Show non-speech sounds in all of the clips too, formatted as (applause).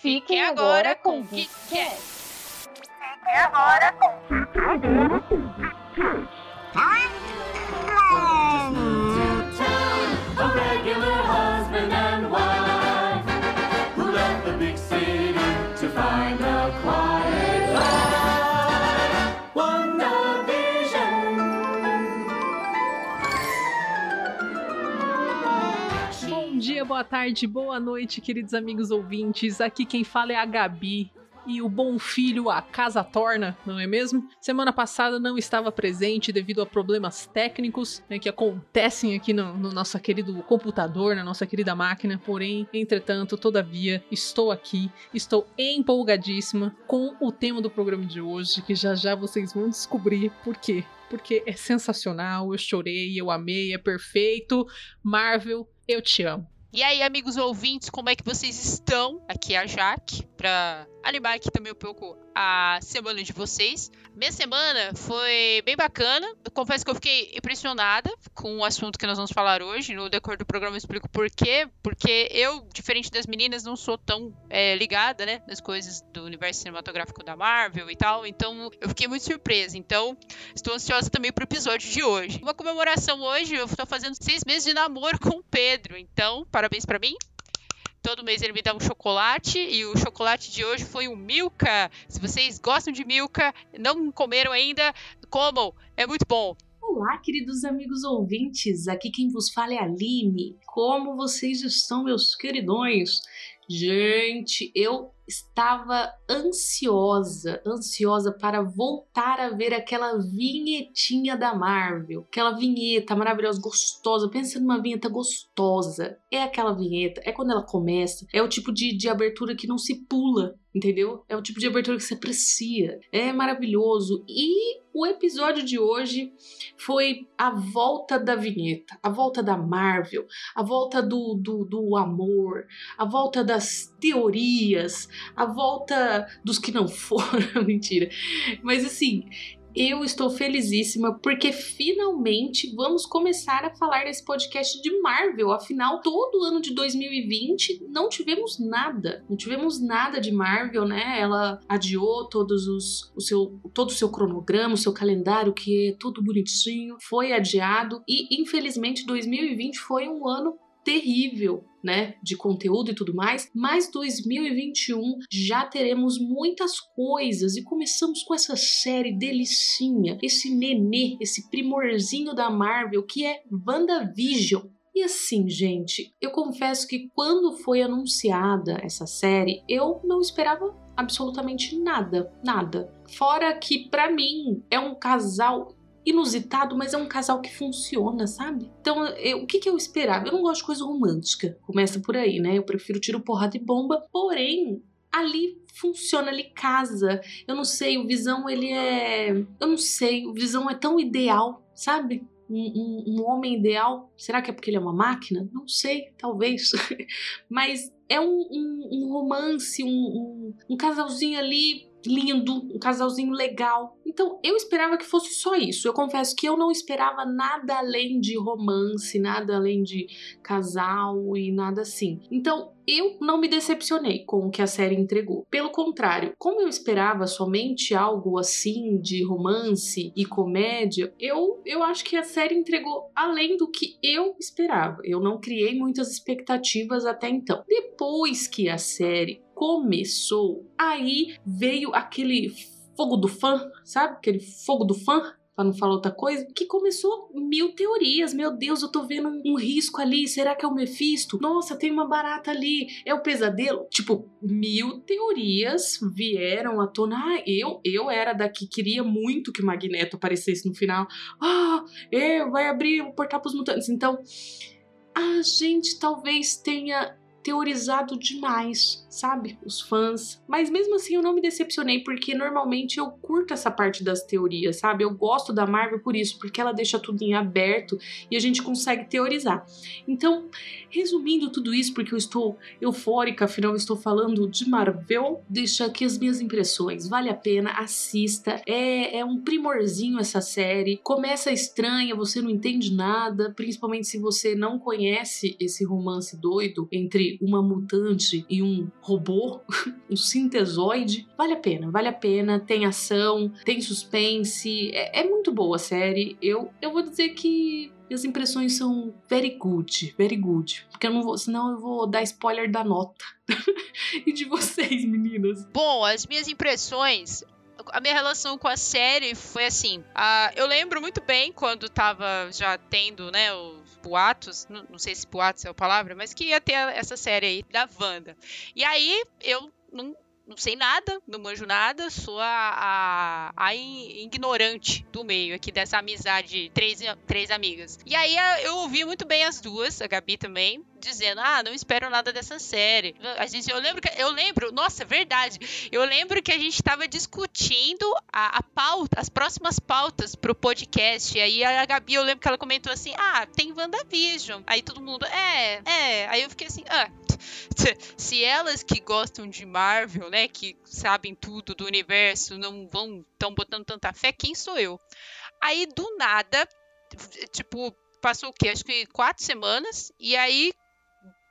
Fiquem agora com o KitKat. Fiquem agora com o A tarde, boa noite, queridos amigos ouvintes. Aqui quem fala é a Gabi. E o bom filho a casa torna, não é mesmo? Semana passada não estava presente devido a problemas técnicos né, que acontecem aqui no, no nosso querido computador, na nossa querida máquina. Porém, entretanto, todavia, estou aqui, estou empolgadíssima com o tema do programa de hoje, que já já vocês vão descobrir por quê. Porque é sensacional, eu chorei, eu amei, é perfeito. Marvel, eu te amo. E aí, amigos ouvintes, como é que vocês estão? Aqui é a Jaque, pra animar aqui também um pouco a semana de vocês. Minha semana foi bem bacana. Confesso que eu fiquei impressionada com o assunto que nós vamos falar hoje. No decorrer do programa eu explico por quê. Porque eu, diferente das meninas, não sou tão é, ligada, né, nas coisas do universo cinematográfico da Marvel e tal. Então, eu fiquei muito surpresa. Então, estou ansiosa também pro episódio de hoje. Uma comemoração hoje, eu estou fazendo seis meses de namoro com o Pedro. Então, parabéns para mim. Todo mês ele me dá um chocolate e o chocolate de hoje foi um Milka. Se vocês gostam de Milka, não comeram ainda, comam. É muito bom. Olá, queridos amigos ouvintes. Aqui quem vos fala é a Aline. Como vocês estão, meus queridões? Gente, eu estava ansiosa, ansiosa para voltar a ver aquela vinhetinha da Marvel. Aquela vinheta maravilhosa, gostosa. Pensa numa vinheta gostosa. É aquela vinheta, é quando ela começa. É o tipo de, de abertura que não se pula, entendeu? É o tipo de abertura que se aprecia. É maravilhoso. E o episódio de hoje foi a volta da vinheta, a volta da Marvel, a volta do, do, do amor, a volta das teorias, a volta dos que não (laughs) foram, mentira. Mas assim, eu estou felizíssima porque finalmente vamos começar a falar desse podcast de Marvel. Afinal, todo ano de 2020 não tivemos nada. Não tivemos nada de Marvel, né? Ela adiou todos os, o seu, todo o seu cronograma, o seu calendário, que é tudo bonitinho, foi adiado. E infelizmente 2020 foi um ano terrível, né, de conteúdo e tudo mais, mas 2021 já teremos muitas coisas e começamos com essa série delicinha, esse nenê, esse primorzinho da Marvel que é WandaVision. E assim, gente, eu confesso que quando foi anunciada essa série, eu não esperava absolutamente nada, nada. Fora que para mim é um casal inusitado, mas é um casal que funciona, sabe? Então, eu, o que, que eu esperava? Eu não gosto de coisa romântica, começa por aí, né? Eu prefiro tiro, porrada e bomba, porém, ali funciona, ali casa. Eu não sei, o Visão, ele é. Eu não sei, o Visão é tão ideal, sabe? Um, um, um homem ideal. Será que é porque ele é uma máquina? Não sei, talvez. (laughs) Mas é um, um romance, um, um casalzinho ali lindo, um casalzinho legal. Então eu esperava que fosse só isso. Eu confesso que eu não esperava nada além de romance, nada além de casal e nada assim. Então eu não me decepcionei com o que a série entregou. Pelo contrário, como eu esperava somente algo assim de romance e comédia, eu, eu acho que a série entregou além do que eu esperava. Eu não criei muitas expectativas até então. Depois que a série começou, aí veio aquele fogo do fã, sabe? Aquele fogo do fã para não falar outra coisa, que começou mil teorias. Meu Deus, eu tô vendo um, risco ali. Será que é o Mephisto? Nossa, tem uma barata ali. É o pesadelo? Tipo, mil teorias vieram à tona. Ah, eu, eu era da que queria muito que Magneto aparecesse no final. Ah, é, vai abrir o portal pros mutantes. Então, a gente talvez tenha teorizado demais, sabe? Os fãs. Mas mesmo assim eu não me decepcionei, porque normalmente eu curto essa parte das teorias, sabe? Eu gosto da Marvel por isso, porque ela deixa tudo em aberto e a gente consegue teorizar. Então, resumindo tudo isso, porque eu estou eufórica, afinal eu estou falando de Marvel, deixa aqui as minhas impressões. Vale a pena, assista. É, é um primorzinho essa série. Começa estranha, você não entende nada, principalmente se você não conhece esse romance doido entre entre uma mutante e um robô, (laughs) um sintesoide. Vale a pena, vale a pena. Tem ação, tem suspense. É, é muito boa a série. Eu, eu vou dizer que minhas impressões são very good, very good. Porque eu não vou, senão eu vou dar spoiler da nota. e (laughs) de vocês, meninas? Bom, as minhas impressões. A minha relação com a série foi assim. ah, eu lembro muito bem quando tava já tendo, né, os boatos. Não, sei se boatos é a palavra, mas que ia ter essa série aí da Wanda. E aí eu não, não sei nada, não manjo nada, sou a, a, a ignorante do meio aqui dessa amizade, três, três amigas. E aí eu ouvi muito bem as duas, a Gabi também, dizendo: Ah, não espero nada dessa série. A gente, eu lembro que. Eu lembro, nossa, verdade. Eu lembro que a gente estava discutindo a, a pauta, as próximas pautas pro podcast. E aí a Gabi, eu lembro que ela comentou assim: Ah, tem WandaVision. Aí todo mundo, é, é. Aí eu fiquei assim, ah. Se elas que gostam de Marvel, né, que sabem tudo do universo, não vão tão botando tanta fé, quem sou eu? Aí do nada, tipo, passou o quê? Acho que quatro semanas, e aí,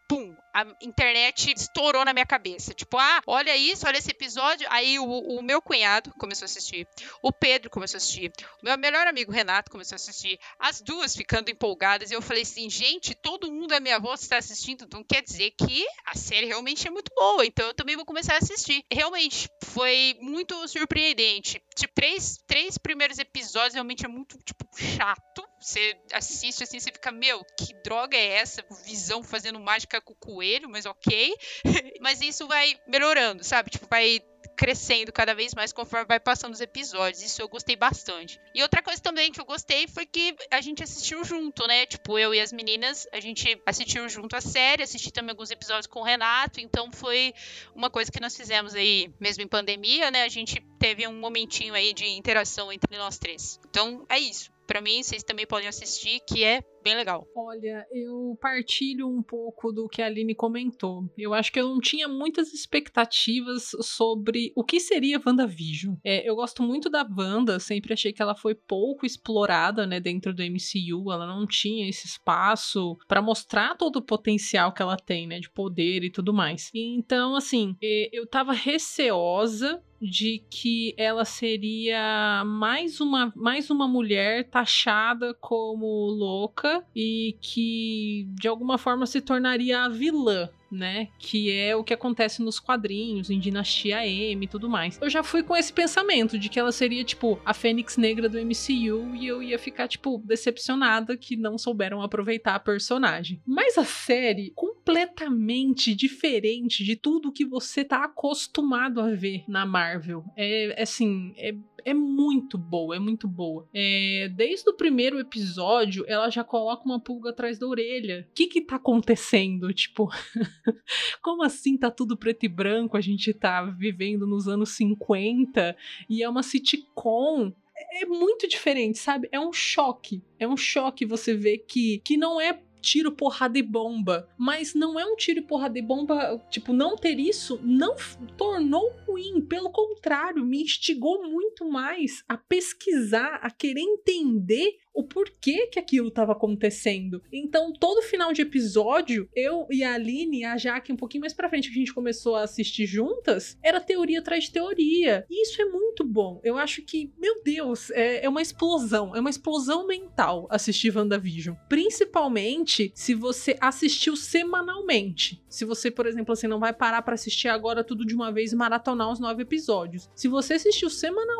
pum, a internet estourou na minha cabeça. Tipo, ah, olha isso, olha esse episódio. Aí o, o meu cunhado começou a assistir, o Pedro começou a assistir, o meu melhor amigo Renato começou a assistir, as duas ficando empolgadas. E eu falei assim, gente, todo mundo à minha volta está assistindo, então quer dizer que a série realmente é muito boa. Então eu também vou começar a assistir. Realmente, foi muito surpreendente. Tipo, três, três primeiros episódios realmente é muito, tipo, chato. Você assiste assim, você fica, meu, que droga é essa? Visão fazendo mágica com o coelho, mas ok. (laughs) mas isso vai melhorando, sabe? Tipo, vai crescendo cada vez mais conforme vai passando os episódios. Isso eu gostei bastante. E outra coisa também que eu gostei foi que a gente assistiu junto, né? Tipo, eu e as meninas, a gente assistiu junto a série, assisti também alguns episódios com o Renato, então foi uma coisa que nós fizemos aí, mesmo em pandemia, né? A gente teve um momentinho aí de interação entre nós três. Então, é isso. Pra mim, vocês também podem assistir, que é bem legal. Olha, eu partilho um pouco do que a Aline comentou. Eu acho que eu não tinha muitas expectativas sobre o que seria WandaVision. É, eu gosto muito da Wanda, sempre achei que ela foi pouco explorada, né, dentro do MCU. Ela não tinha esse espaço para mostrar todo o potencial que ela tem, né, de poder e tudo mais. Então, assim, é, eu tava receosa de que ela seria mais uma, mais uma mulher taxada como louca e que de alguma forma se tornaria a vilã. Né? Que é o que acontece nos quadrinhos, em Dinastia M e tudo mais. Eu já fui com esse pensamento de que ela seria, tipo, a Fênix Negra do MCU e eu ia ficar, tipo, decepcionada que não souberam aproveitar a personagem. Mas a série, completamente diferente de tudo que você tá acostumado a ver na Marvel. É, assim, é é muito boa, é muito boa. É, desde o primeiro episódio, ela já coloca uma pulga atrás da orelha. O que que tá acontecendo? Tipo, (laughs) (laughs) como assim tá tudo preto e branco? A gente tá vivendo nos anos 50 e é uma sitcom é muito diferente, sabe? É um choque. É um choque você ver que, que não é tiro, porrada e bomba. Mas não é um tiro, porrada e bomba. Tipo, não ter isso não tornou ruim. Pelo contrário, me instigou muito mais a pesquisar, a querer entender o porquê que aquilo estava acontecendo. Então, todo final de episódio, eu e a Aline, a Jaque, um pouquinho mais pra frente, que a gente começou a assistir juntas, era teoria atrás de teoria. E isso é muito bom. Eu acho que, meu Deus, é, é uma explosão. É uma explosão mental assistir WandaVision. Principalmente se você assistiu semanalmente. Se você, por exemplo, assim, não vai parar pra assistir agora tudo de uma vez e maratonar os nove episódios. Se você assistiu semanalmente,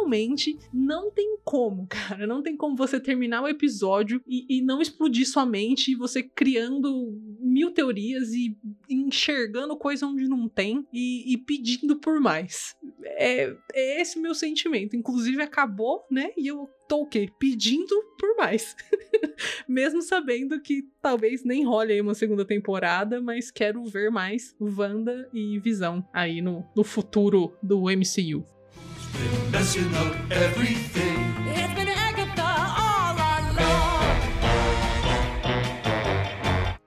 não tem como, (laughs) cara. Não tem como você terminar o episódio e, e não explodir sua mente e você criando mil teorias e enxergando coisa onde não tem e, e pedindo por mais. É, é esse meu sentimento. Inclusive, acabou, né? E eu tô o quê? Pedindo por mais. (laughs) Mesmo sabendo que talvez nem role aí uma segunda temporada, mas quero ver mais Wanda e Visão aí no, no futuro do MCU. Been messing up everything.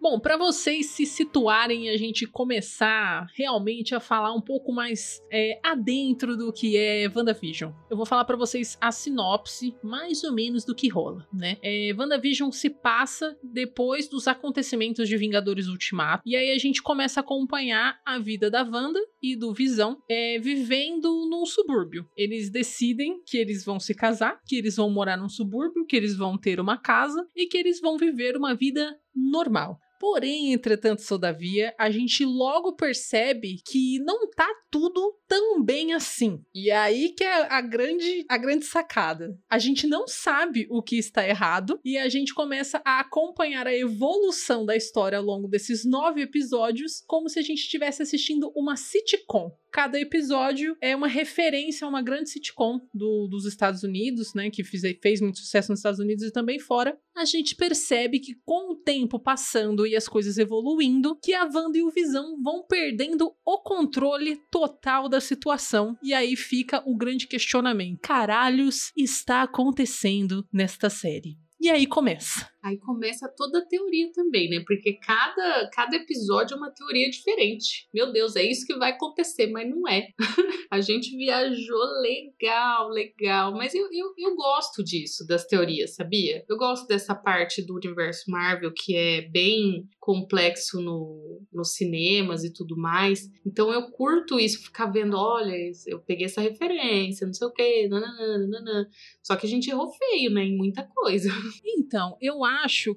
Bom, para vocês se situarem e a gente começar realmente a falar um pouco mais é, adentro do que é WandaVision, eu vou falar para vocês a sinopse, mais ou menos, do que rola, né? É, WandaVision se passa depois dos acontecimentos de Vingadores Ultimato, e aí a gente começa a acompanhar a vida da Wanda e do Visão é, vivendo num subúrbio. Eles decidem que eles vão se casar, que eles vão morar num subúrbio, que eles vão ter uma casa e que eles vão viver uma vida normal. Porém, entretanto, todavia, a gente logo percebe que não tá tudo tão bem assim. E é aí que é a grande, a grande sacada. A gente não sabe o que está errado e a gente começa a acompanhar a evolução da história ao longo desses nove episódios, como se a gente estivesse assistindo uma sitcom. Cada episódio é uma referência a uma grande sitcom do, dos Estados Unidos, né? Que fez, fez muito sucesso nos Estados Unidos e também fora. A gente percebe que com o tempo passando e as coisas evoluindo, que a Wanda e o Visão vão perdendo o controle total da situação. E aí fica o grande questionamento: caralhos está acontecendo nesta série? E aí começa. Aí começa toda a teoria também, né? Porque cada, cada episódio é uma teoria diferente. Meu Deus, é isso que vai acontecer, mas não é. (laughs) a gente viajou legal, legal. Mas eu, eu, eu gosto disso, das teorias, sabia? Eu gosto dessa parte do universo Marvel que é bem complexo no, nos cinemas e tudo mais. Então eu curto isso, ficar vendo, olha, eu peguei essa referência, não sei o quê, nananana. Só que a gente errou feio, né? Em muita coisa. Então, eu acho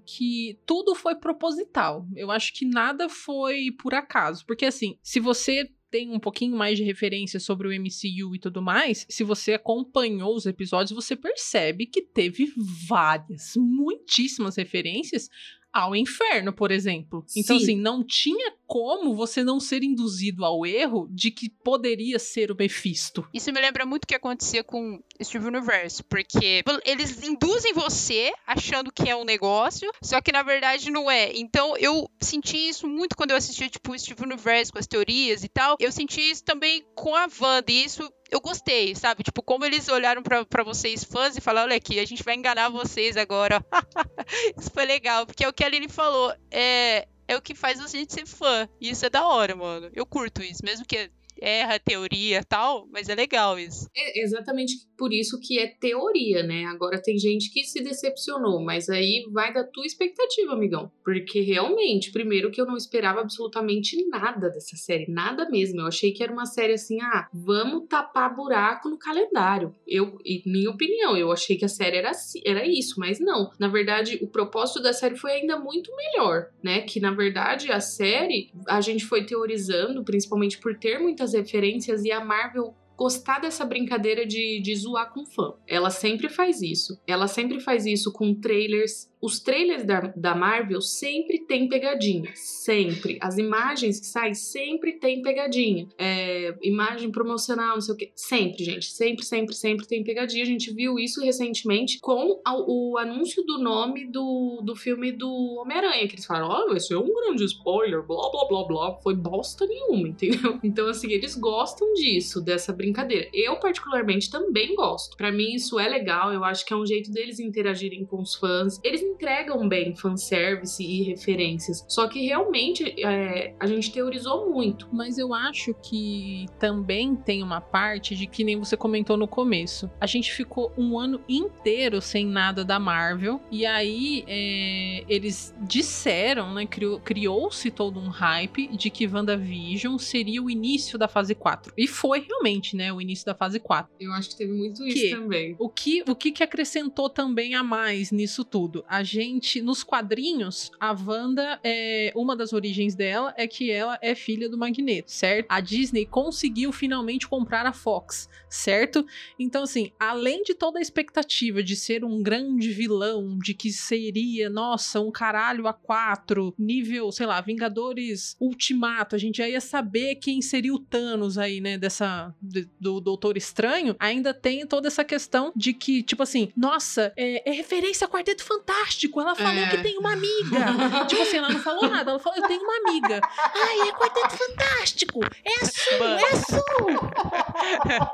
que tudo foi proposital. Eu acho que nada foi por acaso. Porque, assim, se você tem um pouquinho mais de referência sobre o MCU e tudo mais, se você acompanhou os episódios, você percebe que teve várias, muitíssimas referências ao inferno, por exemplo. Então, Sim. assim, não tinha como você não ser induzido ao erro de que poderia ser o Mephisto. Isso me lembra muito o que acontecia com Steve Universe, porque eles induzem você achando que é um negócio, só que na verdade não é. Então eu senti isso muito quando eu assisti, tipo, Steve Universe com as teorias e tal. Eu senti isso também com a Wanda, e isso eu gostei, sabe? Tipo, como eles olharam pra vocês fãs e falaram, olha aqui, a gente vai enganar vocês agora. (laughs) isso foi legal, porque é o que a Aline falou, é, é o que faz a gente ser fã. E isso é da hora, mano. Eu curto isso, mesmo que erra teoria tal, mas é legal isso. É exatamente por isso que é teoria, né? Agora tem gente que se decepcionou, mas aí vai da tua expectativa, amigão. Porque realmente, primeiro que eu não esperava absolutamente nada dessa série, nada mesmo. Eu achei que era uma série assim, ah, vamos tapar buraco no calendário. Eu, minha opinião, eu achei que a série era, assim- era isso, mas não. Na verdade, o propósito da série foi ainda muito melhor, né? Que na verdade a série a gente foi teorizando, principalmente por ter muitas referências e a Marvel gostar dessa brincadeira de, de zoar com fã. Ela sempre faz isso. Ela sempre faz isso com trailers. Os trailers da, da Marvel sempre tem pegadinha. Sempre. As imagens que saem sempre tem pegadinha. É, imagem promocional, não sei o quê. Sempre, gente. Sempre, sempre, sempre tem pegadinha. A gente viu isso recentemente com a- o anúncio do nome do, do filme do Homem-Aranha. Que eles falaram: Ó, vai ser um grande spoiler, blá blá blá blá. Foi bosta nenhuma, (laughs) entendeu? Então, assim, eles gostam disso, dessa brincadeira. Eu, particularmente, também gosto. Pra mim, isso é legal. Eu acho que é um jeito deles interagirem com os fãs. Eles entregam bem fanservice e referências. Só que realmente é, a gente teorizou muito. Mas eu acho que também tem uma parte de que nem você comentou no começo. A gente ficou um ano inteiro sem nada da Marvel. E aí é, eles disseram, né? criou- Criou-se todo um hype de que WandaVision seria o início da fase 4. E foi realmente, né? O início da fase 4. Eu acho que teve muito isso Que? também. O que, o que que acrescentou também a mais nisso tudo? A gente, nos quadrinhos, a Wanda, é, uma das origens dela é que ela é filha do Magneto, certo? A Disney conseguiu finalmente comprar a Fox, certo? Então, assim, além de toda a expectativa de ser um grande vilão, de que seria, nossa, um caralho a quatro, nível, sei lá, Vingadores Ultimato, a gente já ia saber quem seria o Thanos aí, né, dessa, de- do Doutor Estranho, ainda tem toda essa questão de que, tipo assim, nossa, é, é referência a Quarteto Fantástico, ela falou É. que tem uma amiga. (laughs) tipo assim, ela não falou nada, ela falou, eu tenho uma amiga. Ai, é Quarteto Fantástico, é a Su, é a Su.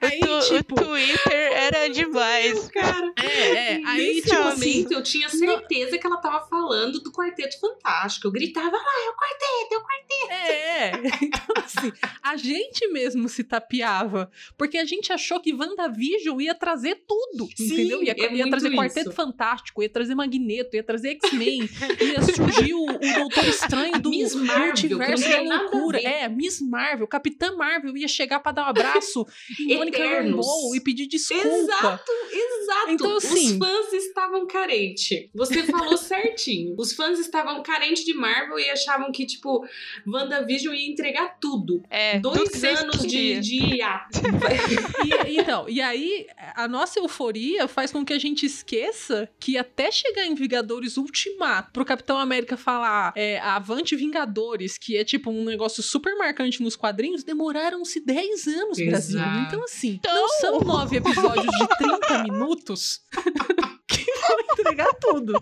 Aí, o, tu- tipo- o Twitter era demais. Cara, É, é. Aí, nesse tipo assim. momento eu tinha certeza que ela tava falando do Quarteto Fantástico. Eu gritava, ah, é o Quarteto, é o Quarteto. É, (laughs) então assim, a gente mesmo se tapeava, porque a gente achou que WandaVision ia trazer tudo, Sim, entendeu? Ia, é ia trazer Quarteto isso. Fantástico, ia trazer Magneto, ia trazer X-Men, ia surgir o, o Doutor Estranho do Miss Marvel, que não multiverso da loucura. É, Miss Marvel, Capitã Marvel ia chegar pra dar um abraço em (laughs) Eternos. Rambeau e pedir desculpa. Exato, exato. Então, assim- Os fãs estavam carentes. Você falou (laughs) certinho. Os fãs estavam carentes de Marvel e achavam que, tipo, WandaVision ia entregar tudo. É, Dois anos de, de hiato. (laughs) E, então, e aí, a nossa euforia faz com que a gente esqueça que até chegar em Vingadores Ultimato, pro Capitão América falar é, Avante Vingadores, que é tipo um negócio super marcante nos quadrinhos, demoraram-se 10 anos, Brasil. Exato. Então, assim, Então- não são nove episódios de 30 (laughs) minutos (laughs) que vão entregar tudo.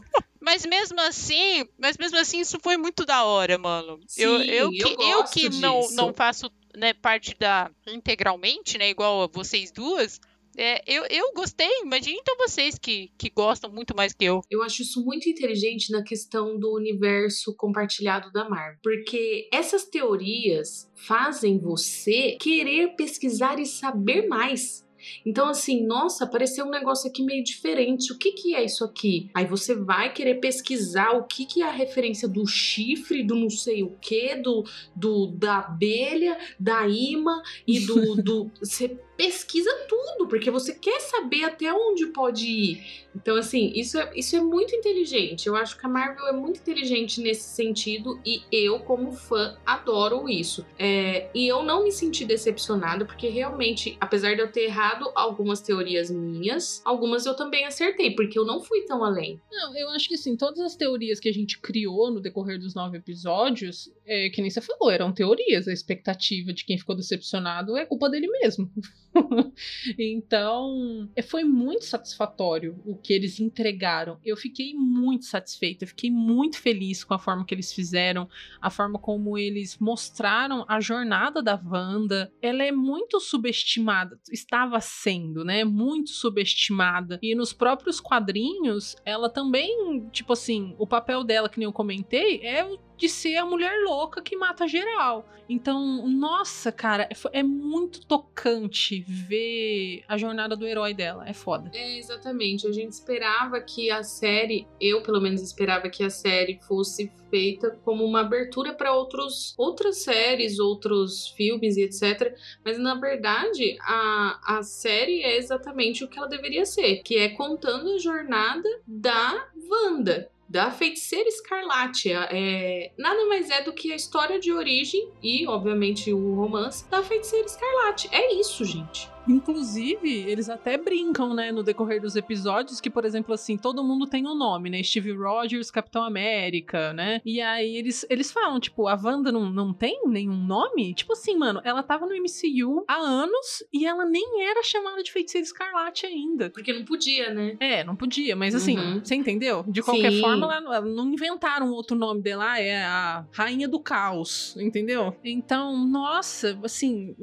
Mas mesmo assim, mas mesmo assim, isso foi muito da hora, mano. eu, Sim, eu eu que, eu gosto que não, disso. não faço né, parte da integralmente, né? Igual a vocês duas. É, eu, eu gostei, imagina então vocês que, que gostam muito mais que eu. Eu acho isso muito inteligente na questão do universo compartilhado da Marvel. Porque essas teorias fazem você querer pesquisar e saber mais. Então, assim, nossa, apareceu um negócio aqui meio diferente. O que, que é isso aqui? Aí você vai querer pesquisar o que, que é a referência do chifre, do não sei o que, do, do da abelha, da imã e do. do (laughs) você pesquisa tudo, porque você quer saber até onde pode ir. Então, assim, isso é, isso é muito inteligente. Eu acho que a Marvel é muito inteligente nesse sentido e eu, como fã, adoro isso. É, e eu não me senti decepcionada, porque realmente, apesar de eu ter errado algumas teorias minhas, algumas eu também acertei, porque eu não fui tão além. Não, eu acho que assim, todas as teorias que a gente criou no decorrer dos nove episódios, é, que nem você falou, eram teorias. A expectativa de quem ficou decepcionado é culpa dele mesmo. (laughs) então, é, foi muito satisfatório o que eles entregaram. Eu fiquei muito satisfeita, fiquei muito feliz com a forma que eles fizeram, a forma como eles mostraram a jornada da Wanda. Ela é muito subestimada, estava sendo, né? Muito subestimada. E nos próprios quadrinhos, ela também, tipo assim, o papel dela, que nem eu comentei, é de ser a mulher louca que mata geral. Então, nossa, cara, é é muito tocante ver a jornada do herói dela. É foda. É, exatamente. A gente esperava que a série, eu pelo menos esperava que a série fosse feita como uma abertura para outros outras séries, outros filmes e etc. Mas na verdade, a, a série é exatamente o que ela deveria ser, que é contando a jornada da Wanda. Da feiticeira escarlate. É, nada mais é do que a história de origem e, obviamente, o romance da feiticeira escarlate. É isso, gente. Inclusive, eles até brincam, né, no decorrer dos episódios, que, por exemplo, assim, todo mundo tem um nome, né? Steve Rogers, Capitão América, né? E aí eles, eles falam, tipo, a Wanda não, não tem nenhum nome? Tipo assim, mano, ela tava no MCU há anos e ela nem era chamada de Feiticeira Escarlate ainda. Porque não podia, né? É, não podia, mas assim, Uhum. você entendeu? De qualquer Sim. forma, ela, não inventaram outro nome dela, ah, é a Rainha do Caos, entendeu? Então, nossa, assim,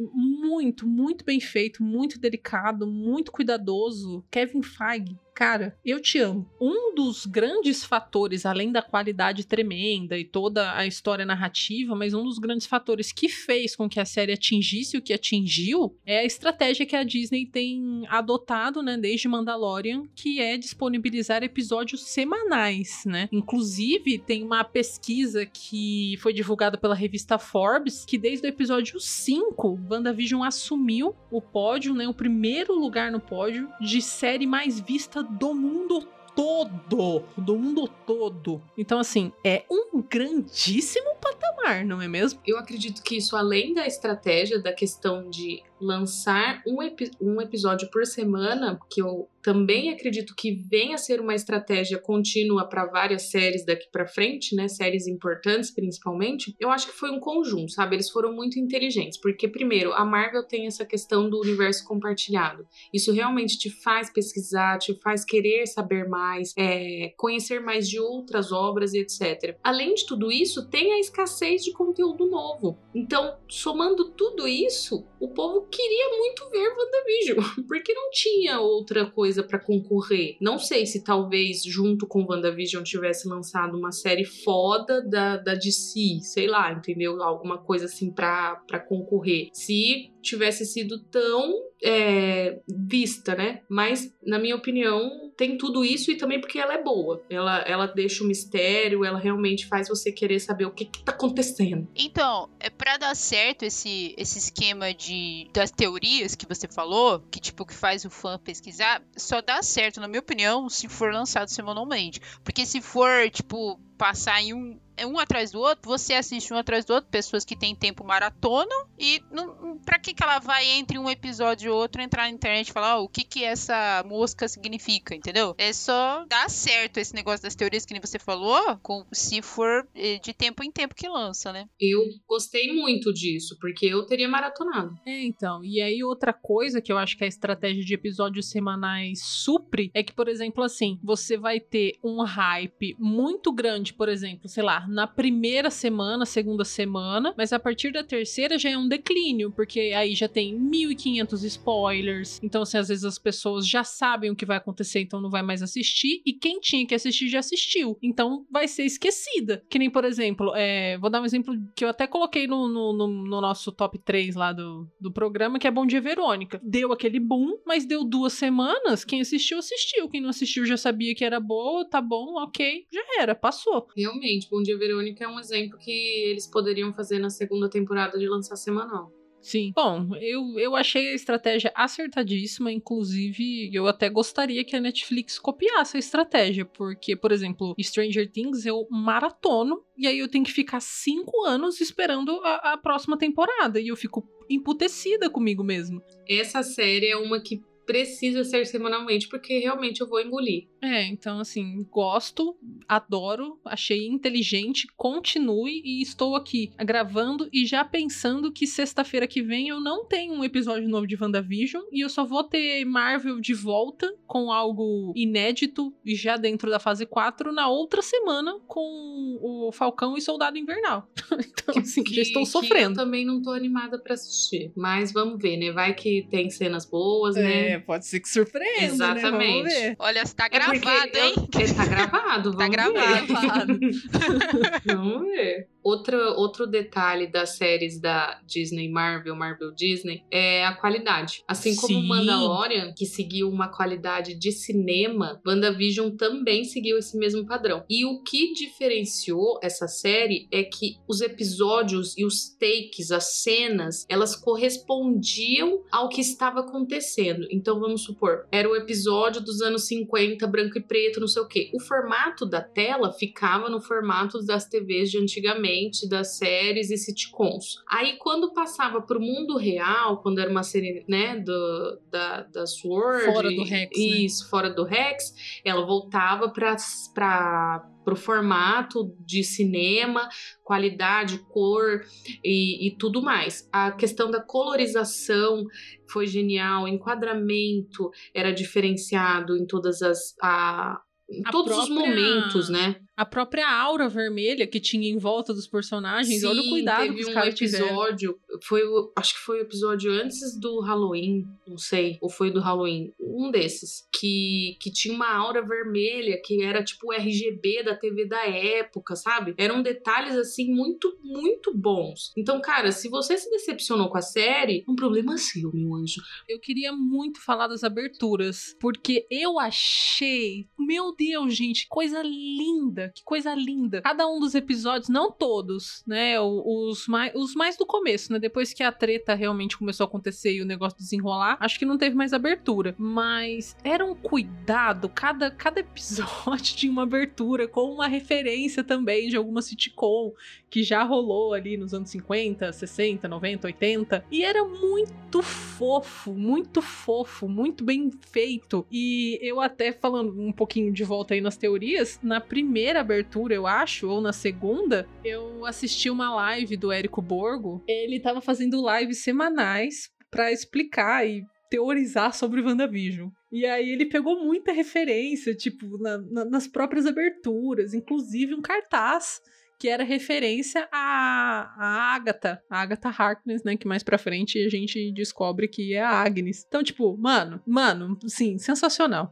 muito, muito bem feito, muito delicado, muito cuidadoso. Kevin Feige. Cara, eu te amo. Um dos grandes fatores, além da qualidade tremenda e toda a história narrativa, mas um dos grandes fatores que fez com que a série atingisse o que atingiu é a estratégia que a Disney tem adotado, né, desde Mandalorian, que é disponibilizar episódios semanais, né? Inclusive, tem uma pesquisa que foi divulgada pela revista Forbes, que desde o episódio 5, WandaVision assumiu o pódio, né, o primeiro lugar no pódio de série mais vista do mundo todo, do mundo todo. Então, assim, é um grandíssimo patamar, não é mesmo? Eu acredito que isso, além da estratégia da questão de lançar um, epi- um episódio por semana, que eu também acredito que venha a ser uma estratégia contínua para várias séries daqui para frente, né? Séries importantes principalmente. Eu acho que foi um conjunto, sabe? Eles foram muito inteligentes, porque primeiro, a Marvel tem essa questão do universo compartilhado. Isso realmente te faz pesquisar, te faz querer saber mais, é, conhecer mais de outras obras e etc. Além de tudo isso, tem a escassez de conteúdo novo. Então, somando tudo isso, o povo queria muito ver WandaVision, (laughs) porque não tinha outra coisa para concorrer. Não sei se talvez junto com WandaVision tivesse lançado uma série foda da, da DC, sei lá, entendeu? Alguma coisa assim pra concorrer. Se tivesse sido tão é, vista, né? Mas, na minha opinião, tem tudo isso e também porque ela é boa. Ela, ela deixa o mistério, ela realmente faz você querer saber o que, que tá acontecendo. Então, é para dar certo esse, esse esquema de das teorias que você falou, que tipo que faz o fã pesquisar, só dá certo, na minha opinião, se for lançado semanalmente. Porque se for, tipo, passar em um, um atrás do outro, você assiste um atrás do outro, pessoas que têm tempo maratona, e não, pra que, que ela vai entre um episódio e outro entrar na internet e falar oh, o que que essa mosca significa, entendeu? É só dar certo esse negócio das teorias que nem você falou, com, se for eh, de tempo em tempo que lança, né? Eu gostei muito disso, porque eu teria maratonado. É, então. E aí, outra coisa que eu acho que a estratégia de episódios semanais supre é que, por exemplo, assim, você vai ter um hype muito grande, por exemplo, sei lá, na primeira semana, segunda semana, mas a partir da terceira já é um declínio, porque aí já tem 1500 spoilers. Então, assim, às vezes as pessoas já sabem o que vai acontecer, então não vai mais assistir. E quem tinha que assistir já assistiu. Então vai ser esquecida. Que nem, por exemplo, é, vou dar um exemplo que eu até coloquei no, no, no, no nosso top 3 lá do, do programa, que é Bom Dia Verônica. Deu aquele boom, mas deu duas semanas. Quem assistiu, assistiu. Quem não assistiu já sabia que era boa, tá bom, ok, já era, passou. Realmente, Bom Dia Verônica é um exemplo que eles poderiam fazer na segunda temporada de lançar semanal. Sim. Bom, eu, eu achei a estratégia acertadíssima, inclusive eu até gostaria que a Netflix copiasse a estratégia, porque, por exemplo, Stranger Things eu maratono e aí eu tenho que ficar cinco anos esperando a, a próxima temporada e eu fico emputecida comigo mesmo. Essa série é uma que precisa ser semanalmente, porque realmente eu vou engolir. É, então assim, gosto, adoro, achei inteligente, continue e estou aqui gravando e já pensando que sexta-feira que vem eu não tenho um episódio novo de WandaVision e eu só vou ter Marvel de volta com algo inédito e já dentro da fase 4 na outra semana com o Falcão e Soldado Invernal. (laughs) então assim, que, já estou sofrendo. eu também não tô animada para assistir, mas vamos ver, né? Vai que tem cenas boas, né? É, pode ser que surpreenda, Exatamente. Né? Vamos ver. Olha, está É gravado, porque hein? eu- tá gravado, Tá vamos gravado. ver. (laughs) vamos ver. Outra, outro detalhe das séries da Disney Marvel, Marvel Disney, é a qualidade. Assim como Sim. Mandalorian, que seguiu uma qualidade de cinema, WandaVision também seguiu esse mesmo padrão. E o que diferenciou essa série é que os episódios e os takes, as cenas, elas correspondiam ao que estava acontecendo. Então vamos supor, era o episódio dos anos 50, branco e preto, não sei o quê. O formato da tela ficava no formato das TVs de antigamente, das séries e sitcoms. Aí quando passava pro mundo real, quando era uma série, né, do, da, da Sword. Fora do Rex, né? Isso, fora do Rex, ela voltava pra. pra pro formato de cinema, qualidade, cor e, e tudo mais. A questão da colorização foi genial, enquadramento era diferenciado em todas as a, em A todos os própria- momentos, né? A própria aura vermelha que tinha em volta dos personagens, olha o Sim, cuidado teve que os um caras tiveram. episódio, foi o, acho que foi o episódio antes do Halloween, não sei, ou foi do Halloween, um desses, que, que tinha uma aura vermelha, que era tipo o RGB da TV da época, sabe? Eram detalhes assim muito, muito bons. Então, cara, se você se decepcionou com a série, um problema seu, meu anjo. Eu queria muito falar das aberturas, porque eu achei, meu Deus, gente, coisa linda, que coisa linda. Cada um dos episódios, não todos, né? Os mais, os mais do começo, né? Depois que a treta realmente começou a acontecer e o negócio desenrolar, acho que não teve mais abertura. Mas era um cuidado, cada, cada episódio (laughs) tinha uma abertura com uma referência também de alguma sitcom que já rolou ali nos anos 50, 60, 90, 80. E era muito fofo, muito fofo, muito bem feito. E eu até falando um pouquinho de volta aí nas teorias, na primeira abertura, eu acho, ou na segunda, eu assisti uma live do Érico Borgo. Ele tava fazendo lives semanais pra explicar e teorizar sobre WandaVision. E aí ele pegou muita referência, tipo, na- na- nas próprias aberturas, inclusive um cartaz que era referência à, à Agatha, a Agatha Harkness, né, que mais pra frente a gente descobre que é a Agnes. Então, tipo, mano, mano, sim, sensacional.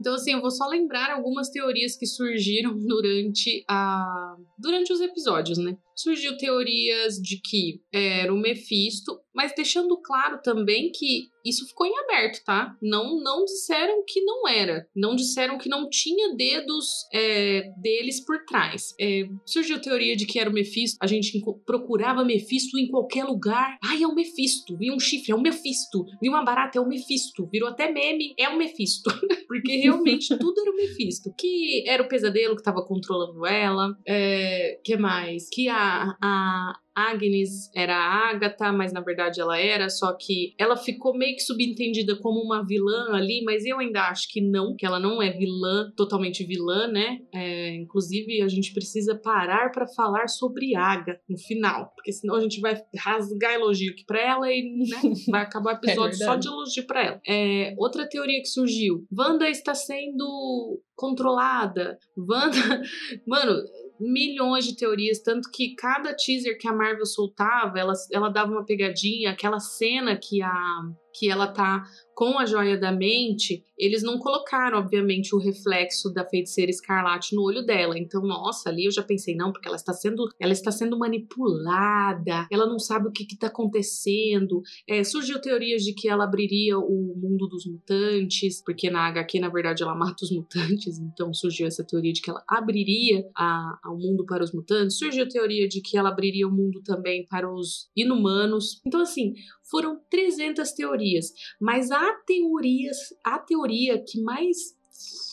Então, assim, eu vou só lembrar algumas teorias que surgiram (laughs) durante a. durante os episódios, né? Surgiu teorias de que era o Mephisto, mas deixando claro também que isso ficou em aberto, tá? Não, não disseram que não era. Não disseram que não tinha dedos é, deles por trás. É, surgiu teoria de que era o Mephisto. A gente procurava Mephisto em qualquer lugar. Ai, é o Mephisto. Vi um chifre, é o Mephisto. Vi uma barata, é o Mephisto. Virou até meme, é o Mephisto. (laughs) Porque realmente tudo era o Mephisto. Que era o pesadelo que tava controlando ela. É, que mais? Que a, a Agnes era a Agatha, mas na verdade ela era, só que ela ficou meio que subentendida como uma vilã ali, mas eu ainda acho que não, que ela não é vilã, totalmente vilã, né? É, inclusive, a gente precisa parar pra falar sobre Agatha no final, porque senão a gente vai rasgar elogio aqui pra ela e né, (laughs) vai acabar o episódio só verdade. de elogio pra ela. É, outra teoria que surgiu: Wanda está sendo controlada. Wanda. (laughs) Mano, milhões de teorias, tanto que cada teaser que a Marvel soltava, ela, ela dava uma pegadinha, aquela cena que a que ela tá com a joia da mente, eles não colocaram, obviamente, o reflexo da feiticeira escarlate no olho dela. Então, nossa, ali eu já pensei, não, porque ela está sendo, ela está sendo manipulada, ela não sabe o que está acontecendo. É, surgiu teorias de que ela abriria o mundo dos mutantes, porque na HQ, na verdade, ela mata os mutantes, então surgiu essa teoria de que ela abriria a, ao mundo para os mutantes. Surgiu a teoria de que ela abriria o mundo também para os inumanos. Então, assim, foram 300 teorias, mas a teoria, a teoria que mais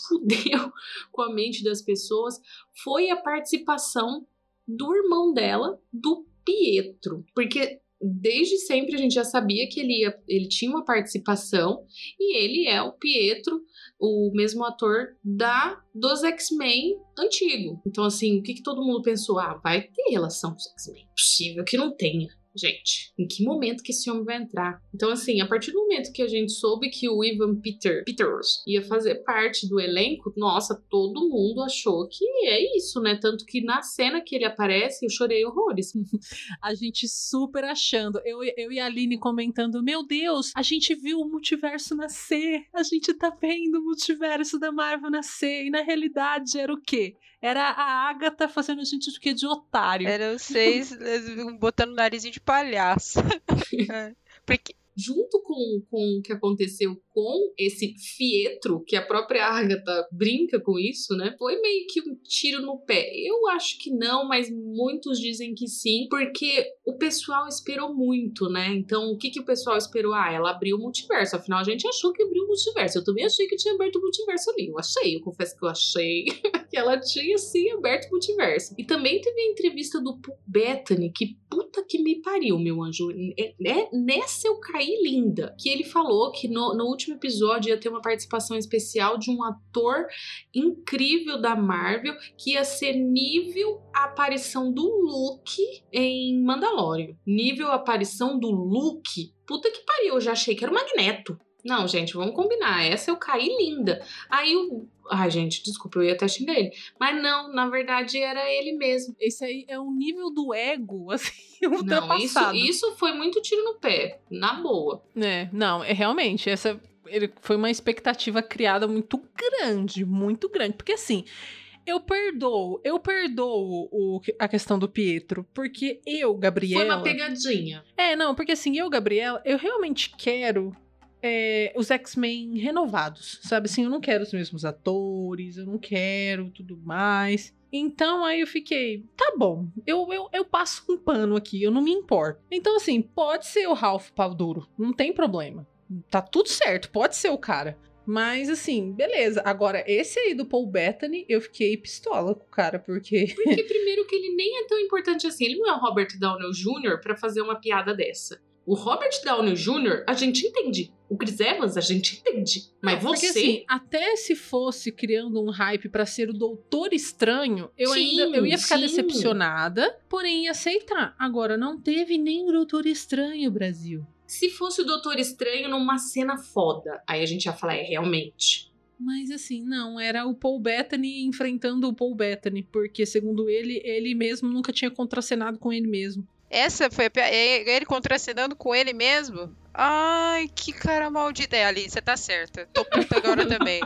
fudeu (laughs) com a mente das pessoas foi a participação do irmão dela, do Pietro, porque desde sempre a gente já sabia que ele, ia, ele tinha uma participação e ele é o Pietro, o mesmo ator da dos X-Men antigo. Então assim, o que, que todo mundo pensou? Ah, vai ter relação com os X-Men. Possível que não tenha. Gente, em que momento que esse homem vai entrar? Então, assim, a partir do momento que a gente soube que o Ivan Peter, Peters ia fazer parte do elenco, nossa, todo mundo achou que é isso, né? Tanto que na cena que ele aparece, eu chorei horrores. (laughs) A gente super achando. Eu, eu e a Aline comentando: Meu Deus, a gente viu o multiverso nascer. A gente tá vendo o multiverso da Marvel nascer. E na realidade era o quê? Era a Agatha fazendo a gente de quê? De otário. Eram seis botando o narizinho de palhaço. (laughs) É. Porque junto com, com o que aconteceu com esse fietro, que a própria Agatha brinca com isso, né? Foi meio que um tiro no pé. Eu acho que não, mas muitos dizem que sim, porque o pessoal esperou muito, né? Então, o que, que o pessoal esperou? Ah, ela abriu o multiverso. Afinal, a gente achou que abriu o multiverso. Eu também achei que tinha aberto o multiverso ali. Eu achei, eu confesso que eu achei (laughs) que ela tinha sim aberto o multiverso. E também teve a entrevista do Paul Bettany, que puta que me pariu, meu anjo. É, é- nessa eu caí linda. Que ele falou que no, no último episódio ia ter uma participação especial de um ator incrível da Marvel, que ia ser nível a aparição do Luke em Mandalorian. Nível a aparição do Luke. Puta que pariu, eu já achei que era o Magneto. Não, gente, vamos combinar. Essa eu caí linda. Aí o. Ai, gente, desculpa, eu ia até xingar ele. Mas não, na verdade era ele mesmo. Esse aí é um nível do ego, (laughs) assim, Não, isso, ultrapassado. isso foi muito tiro no pé. Na boa. É, não, é realmente, essa ele, foi uma expectativa criada muito grande, muito grande. Porque assim, eu perdoo, eu perdoo o, a questão do Pietro, porque eu, Gabriela. Foi uma pegadinha. É, não, porque assim, eu, Gabriela, eu realmente quero é, os X-Men renovados, sabe? Assim, eu não quero os mesmos atores, eu não quero tudo mais. Então aí eu fiquei, tá bom, eu, eu, eu passo um pano aqui, eu não me importo. Então, assim, pode ser o Ralph Palduro, não tem problema. Tá tudo certo, pode ser o cara. Mas assim, beleza. Agora, esse aí do Paul Bettany, eu fiquei pistola com o cara, porque. (laughs) Porque primeiro que ele nem é tão importante assim. Ele não é o Robert Downey Jr. pra fazer uma piada dessa. O Robert Downey Jr., a gente entende. O Chris Evans, a gente entende. Mas Não, porque, você. assim, até se fosse criando um hype pra ser o Doutor Estranho, eu Sim, ainda eu ia ficar sim. decepcionada, porém ia aceitar. Agora, não teve nem o Doutor Estranho, Brasil. Se fosse o Doutor Estranho numa cena foda, aí a gente ia falar, é realmente. Mas assim, não, era o Paul Bettany enfrentando o Paul Bettany, porque segundo ele, ele mesmo nunca tinha contracenado com ele mesmo. Essa foi a ele contracenando com ele mesmo? Ai, que cara maldito. É, Ali, você tá certa. Tô puta agora (laughs) também.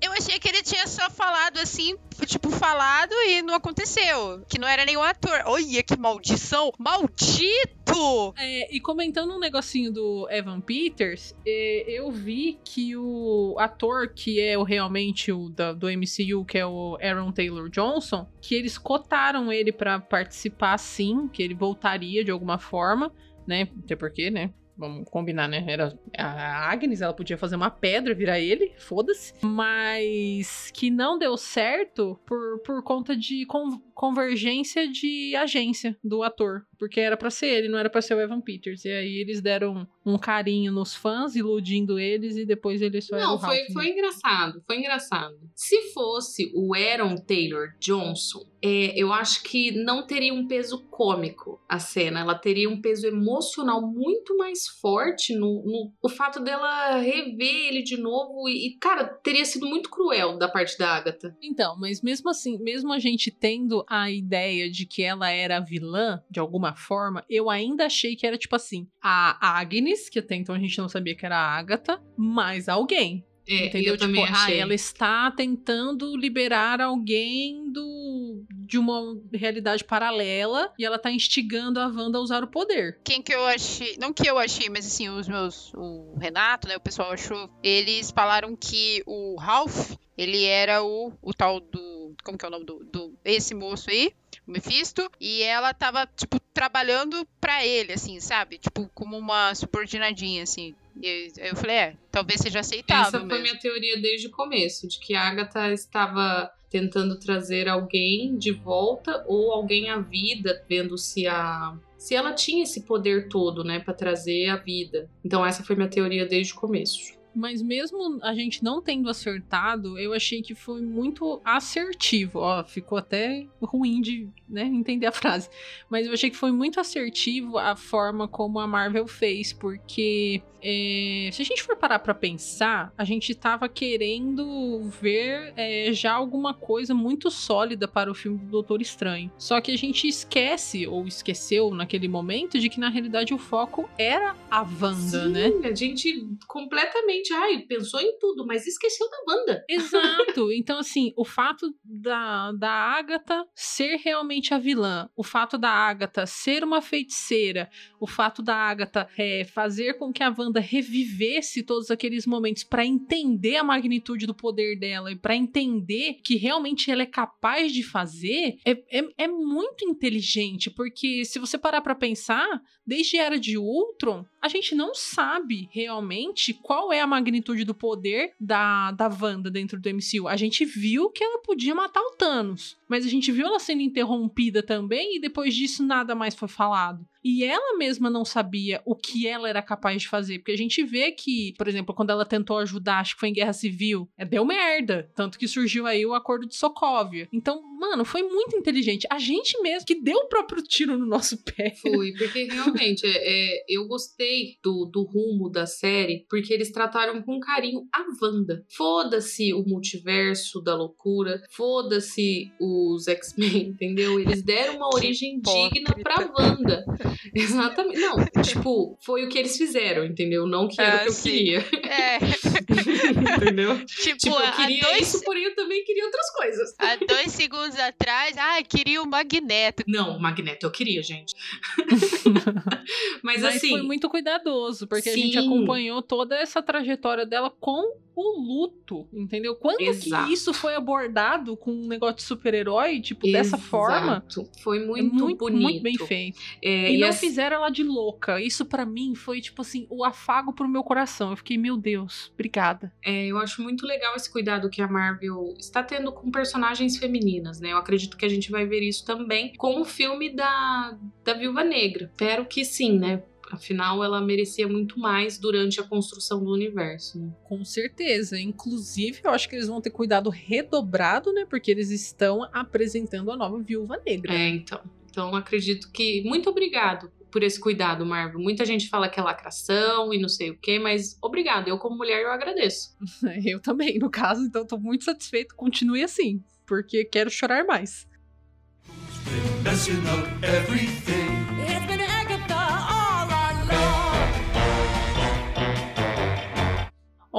Eu achei que ele tinha só falado assim, tipo, falado e não aconteceu. Que não era nenhum ator. Olha que maldição! Maldito! É, e comentando um negocinho do Evan Peters, é, eu vi que o ator que é o, realmente o da- do MCU, que é o Aaron Taylor Johnson, que eles cotaram ele pra participar sim, que ele voltaria de alguma forma, né? Até porque, né? Vamos combinar, né? Era a Agnes, ela podia fazer uma pedra, virar ele, foda-se. Mas que não deu certo por, por conta de con- convergência de agência do ator. Porque era pra ser ele, não era pra ser o Evan Peters. E aí eles deram um carinho nos fãs, iludindo eles, e depois ele só Não, foi, Ralph, né? foi engraçado, foi engraçado. Se fosse o Aaron Taylor Johnson, é, eu acho que não teria um peso cômico a cena. Ela teria um peso emocional muito mais forte no, no- o fato dela rever ele de novo. E, e, cara, teria sido muito cruel da parte da Agatha. Então, mas mesmo assim, mesmo a gente tendo a ideia de que ela era vilã, de alguma forma, eu ainda achei que era tipo assim, a Agnes, que até então a gente não sabia que era a Agatha, mais alguém. É, Entendeu? eu tipo, ah, ela está tentando liberar alguém do de uma realidade paralela e ela tá instigando a Wanda a usar o poder. Quem que eu achei. Não que eu achei, mas assim, os meus. O Renato, né? O pessoal achou. Eles falaram que o Ralph, ele era o, o tal do. Como que é o nome do. do esse moço aí? Mephisto. E ela tava, tipo, trabalhando pra ele, assim, sabe? Tipo, como uma subordinadinha, assim. E eu falei, é, talvez seja aceitável. Essa foi mesmo. minha teoria desde o começo, de que a Agatha estava tentando trazer alguém de volta ou alguém à vida, vendo se a se ela tinha esse poder todo, né, Pra trazer a vida. Então essa foi minha teoria desde o começo. Mas mesmo a gente não tendo acertado, eu achei que foi muito assertivo. Ó, ficou até ruim de né, entender a frase. Mas eu achei que foi muito assertivo a forma como a Marvel fez, porque é, se a gente for parar pra pensar, a gente tava querendo ver é, já alguma coisa muito sólida para o filme do Doutor Estranho. Só que a gente esquece, ou esqueceu naquele momento, de que na realidade o foco era a Wanda, Sim, né? a gente completamente, ai, pensou em tudo, mas esqueceu da Wanda. Exato. (laughs) Então, assim, o fato da, da Agatha ser realmente a vilã, o fato da Agatha ser uma feiticeira, o fato da Agatha é, fazer com que a Wanda revivesse todos aqueles momentos para entender a magnitude do poder dela e para entender que realmente ela é capaz de fazer, é, é, é muito inteligente, porque se você parar para pensar, desde a Era de Ultron, a gente não sabe realmente qual é a magnitude do poder da, da Wanda dentro do MCU. A gente viu que ela podia matar o Thanos, mas a gente viu ela sendo interrompida também e depois disso nada mais foi falado. E ela mesma não sabia o que ela era capaz de fazer, porque a gente vê que, por exemplo, quando ela tentou ajudar, acho que foi em Guerra Civil, é, deu merda, tanto que surgiu aí o acordo de Sokovia. Então, mano, foi muito inteligente. A gente mesmo que deu o próprio tiro no nosso (laughs) pé. Foi, porque realmente é, é, eu gostei do, do rumo da série, porque eles trataram com carinho a Wanda. Foda-se o multiverso da loucura, foda-se os X-Men, (laughs) entendeu? Eles deram uma origem digna pra Wanda. (laughs) Exatamente. Não, tipo, foi o que eles fizeram, entendeu? Não que era Ah, o que eu sim. queria. É, (laughs) entendeu? (laughs) tipo, Tipo, eu queria dois, isso, porém eu também queria outras coisas. há dois segundos atrás, ah, queria o Magneto. Não, Magneto eu queria, gente. (laughs) Mas, Mas assim. foi muito cuidadoso, porque a gente Sim. acompanhou toda essa trajetória dela com o luto, entendeu? Quando Exato. que isso foi abordado com um negócio de super-herói, tipo, dessa forma? Exato. Foi É muito, muito, bonito. muito bem feito. É, E, não assim- fizeram ela de louca. Isso pra mim foi, tipo assim, o afago pro meu coração. Eu fiquei, meu Deus, obrigada. É, eu acho muito legal esse cuidado que a Marvel está tendo com personagens femininas, né? Eu acredito que a gente vai ver isso também com o filme da, da Viúva Negra. Espero que sim, né? Afinal, ela merecia muito mais durante a construção do universo, né? Com certeza. Inclusive, eu acho que eles vão ter cuidado redobrado, né? Porque eles estão apresentando a nova Viúva Negra. É, então. Então, acredito que. Muito obrigado por esse cuidado, Marvel. Muita gente fala que é lacração e não sei o quê, mas obrigado. Eu, como mulher, eu agradeço. (laughs) Eu também, no caso, então tô muito satisfeito. Continue assim, porque quero chorar mais.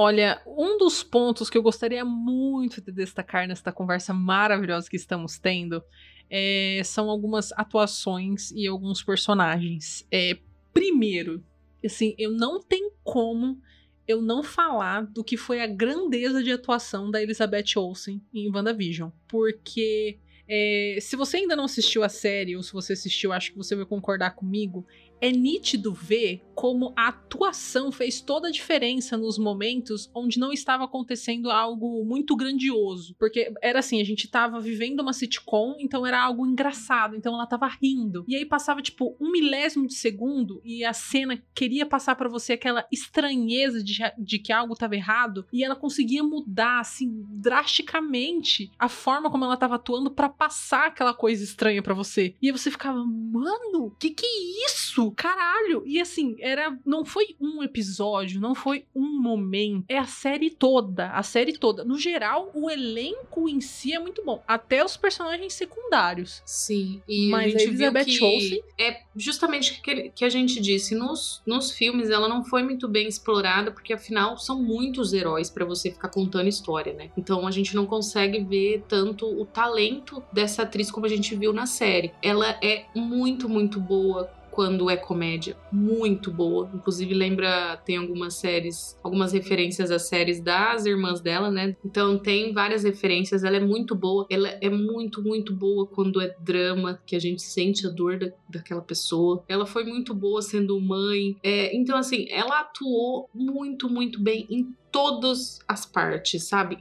Olha, um dos pontos que eu gostaria muito de destacar nesta conversa maravilhosa que estamos tendo é, são algumas atuações e alguns personagens. É, primeiro, assim, eu não tenho como eu não falar do que foi a grandeza de atuação da Elizabeth Olsen em WandaVision. Porque é, se você ainda não assistiu a série, ou se você assistiu, acho que você vai concordar comigo. É nítido ver como a atuação fez toda a diferença nos momentos onde não estava acontecendo algo muito grandioso. Porque era assim, a gente tava vivendo uma sitcom, então era algo engraçado, então ela tava rindo. E aí passava, tipo, um milésimo de segundo e a cena queria passar pra você aquela estranheza de, de que algo tava errado, e ela conseguia mudar, assim, drasticamente a forma como ela tava atuando pra passar aquela coisa estranha pra você. E aí você ficava, mano, que que é isso? Caralho! E assim, era não foi um episódio, não foi um momento, é a série toda, a série toda. No geral, o elenco em si é muito bom, até os personagens secundários. Sim, e Mas a a gente Elizabeth viu que Olsen- é justamente o que, que a gente disse. Nos, nos filmes ela não foi muito bem explorada, porque afinal são muitos heróis pra você ficar contando história, né? Então a gente não consegue ver tanto o talento dessa atriz como a gente viu na série. Ela é muito, muito boa quando é comédia, muito boa. Inclusive lembra, tem algumas séries, algumas referências às séries das irmãs dela, né? Então tem várias referências, ela é muito boa. Ela é muito, muito boa quando é drama, que a gente sente a dor da, daquela pessoa. Ela foi muito boa sendo mãe. É, então, assim, ela atuou muito, muito bem em todas as partes, sabe?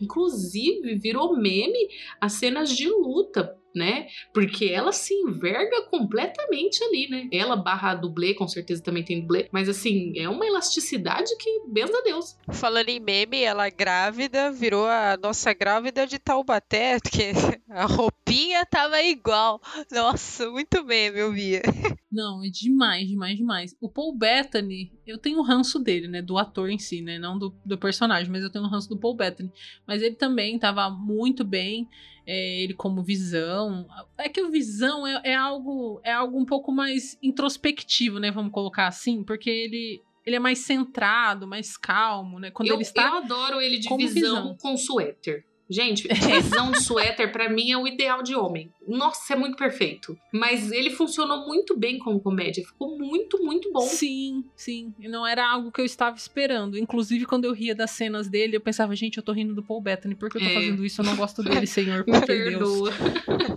Inclusive, virou meme as cenas de luta, né? Porque ela se enverga completamente ali, né? Ela barra dublê, com certeza também tem dublê. Mas assim, é uma elasticidade que, benza a Deus. Falando em meme, ela grávida virou a nossa grávida de Taubaté, (laughs) porque a roupinha tava igual. Nossa, muito bem, meu Bia. Não, é demais, demais, demais. O Paul Bettany, eu tenho um ranço dele, né? Do ator em si, né? Não do, do personagem, mas eu tenho um ranço do Paul Bettany. Mas ele também tava muito bem. É, ele como visão. É que o visão é, é algo é algo um pouco mais introspectivo, né? Vamos colocar assim, porque ele. Ele é mais centrado, mais calmo, né? Quando eu, ele está. eu adoro ele de visão, visão. com suéter. Gente, (laughs) visão de suéter pra mim é o ideal de homem. Nossa, é muito perfeito. Mas ele funcionou muito bem como comédia. Ficou muito, muito bom. Sim, sim. E não era algo que eu estava esperando. Inclusive, quando eu ria das cenas dele, eu pensava, gente, eu tô rindo do Paul Bettany. Por que eu tô É. fazendo isso? Eu não gosto (laughs) dele, senhor. Me Por Deus? perdoa.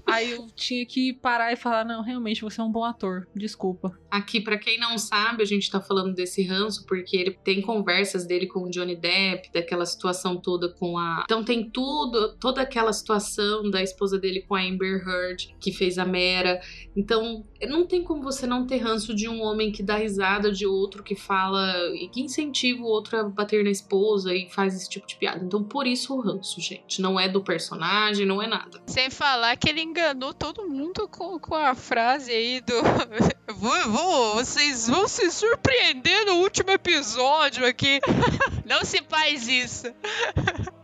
Aí eu tinha que parar e falar, não, realmente, você é um bom ator. Desculpa. Aqui, pra quem não sabe, a gente tá falando desse ranço porque ele tem conversas dele com o Johnny Depp, daquela situação toda com a. Então tem tudo, toda aquela situação da esposa dele com a Amber Heard, que fez a Mera. Então, não tem como você não ter ranço de um homem que dá risada de outro, que fala e que incentiva o outro a bater na esposa e faz esse tipo de piada. Então, por isso o ranço, gente. Não é do personagem, não é nada. Sem falar que ele enganou todo mundo com, com a frase aí do. (laughs) Vou, vou- vocês vão se surpreender no último episódio aqui. (laughs) Não se faz isso. (laughs)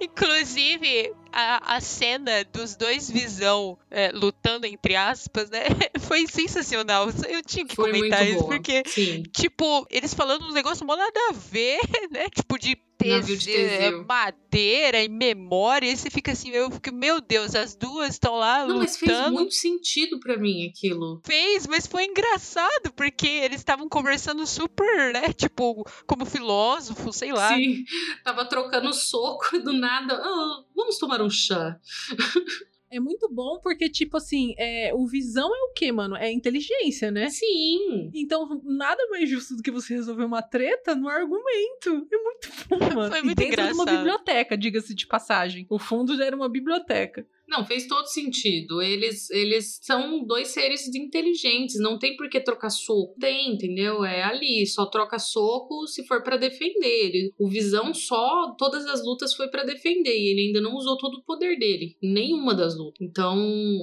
Inclusive, a, a cena dos dois visão é, lutando, entre aspas, né? (laughs) Foi sensacional. Eu tinha que Foi comentar isso, boa. porque, Sim. tipo, eles falando uns negócios mó nada a ver, (laughs) né? Tipo, de de Teseu, madeira e memória. E você fica assim, eu fico, meu Deus, as duas estão lá Não, mas fez lutando. muito sentido pra mim aquilo. Fez, mas foi engraçado, porque eles estavam conversando super, né? Tipo, como filósofo, sei lá. Sim, tava trocando soco (laughs) do nada. "Ah, vamos tomar um chá. (laughs) É muito bom porque, tipo assim, é, o visão é o quê, mano? É inteligência, né? Sim. Então, nada mais justo do que você resolver uma treta no argumento. É muito bom, mano. Foi E muito dentro de uma engraçado. biblioteca, diga-se de passagem. O fundo já era uma biblioteca. Não, fez todo sentido. Eles, eles são dois seres inteligentes, não tem por que trocar soco. Tem, entendeu? É ali, só troca soco se for pra defender. O Visão só, todas as lutas foi pra defender e ele ainda não usou todo o poder dele nenhuma das lutas. Então,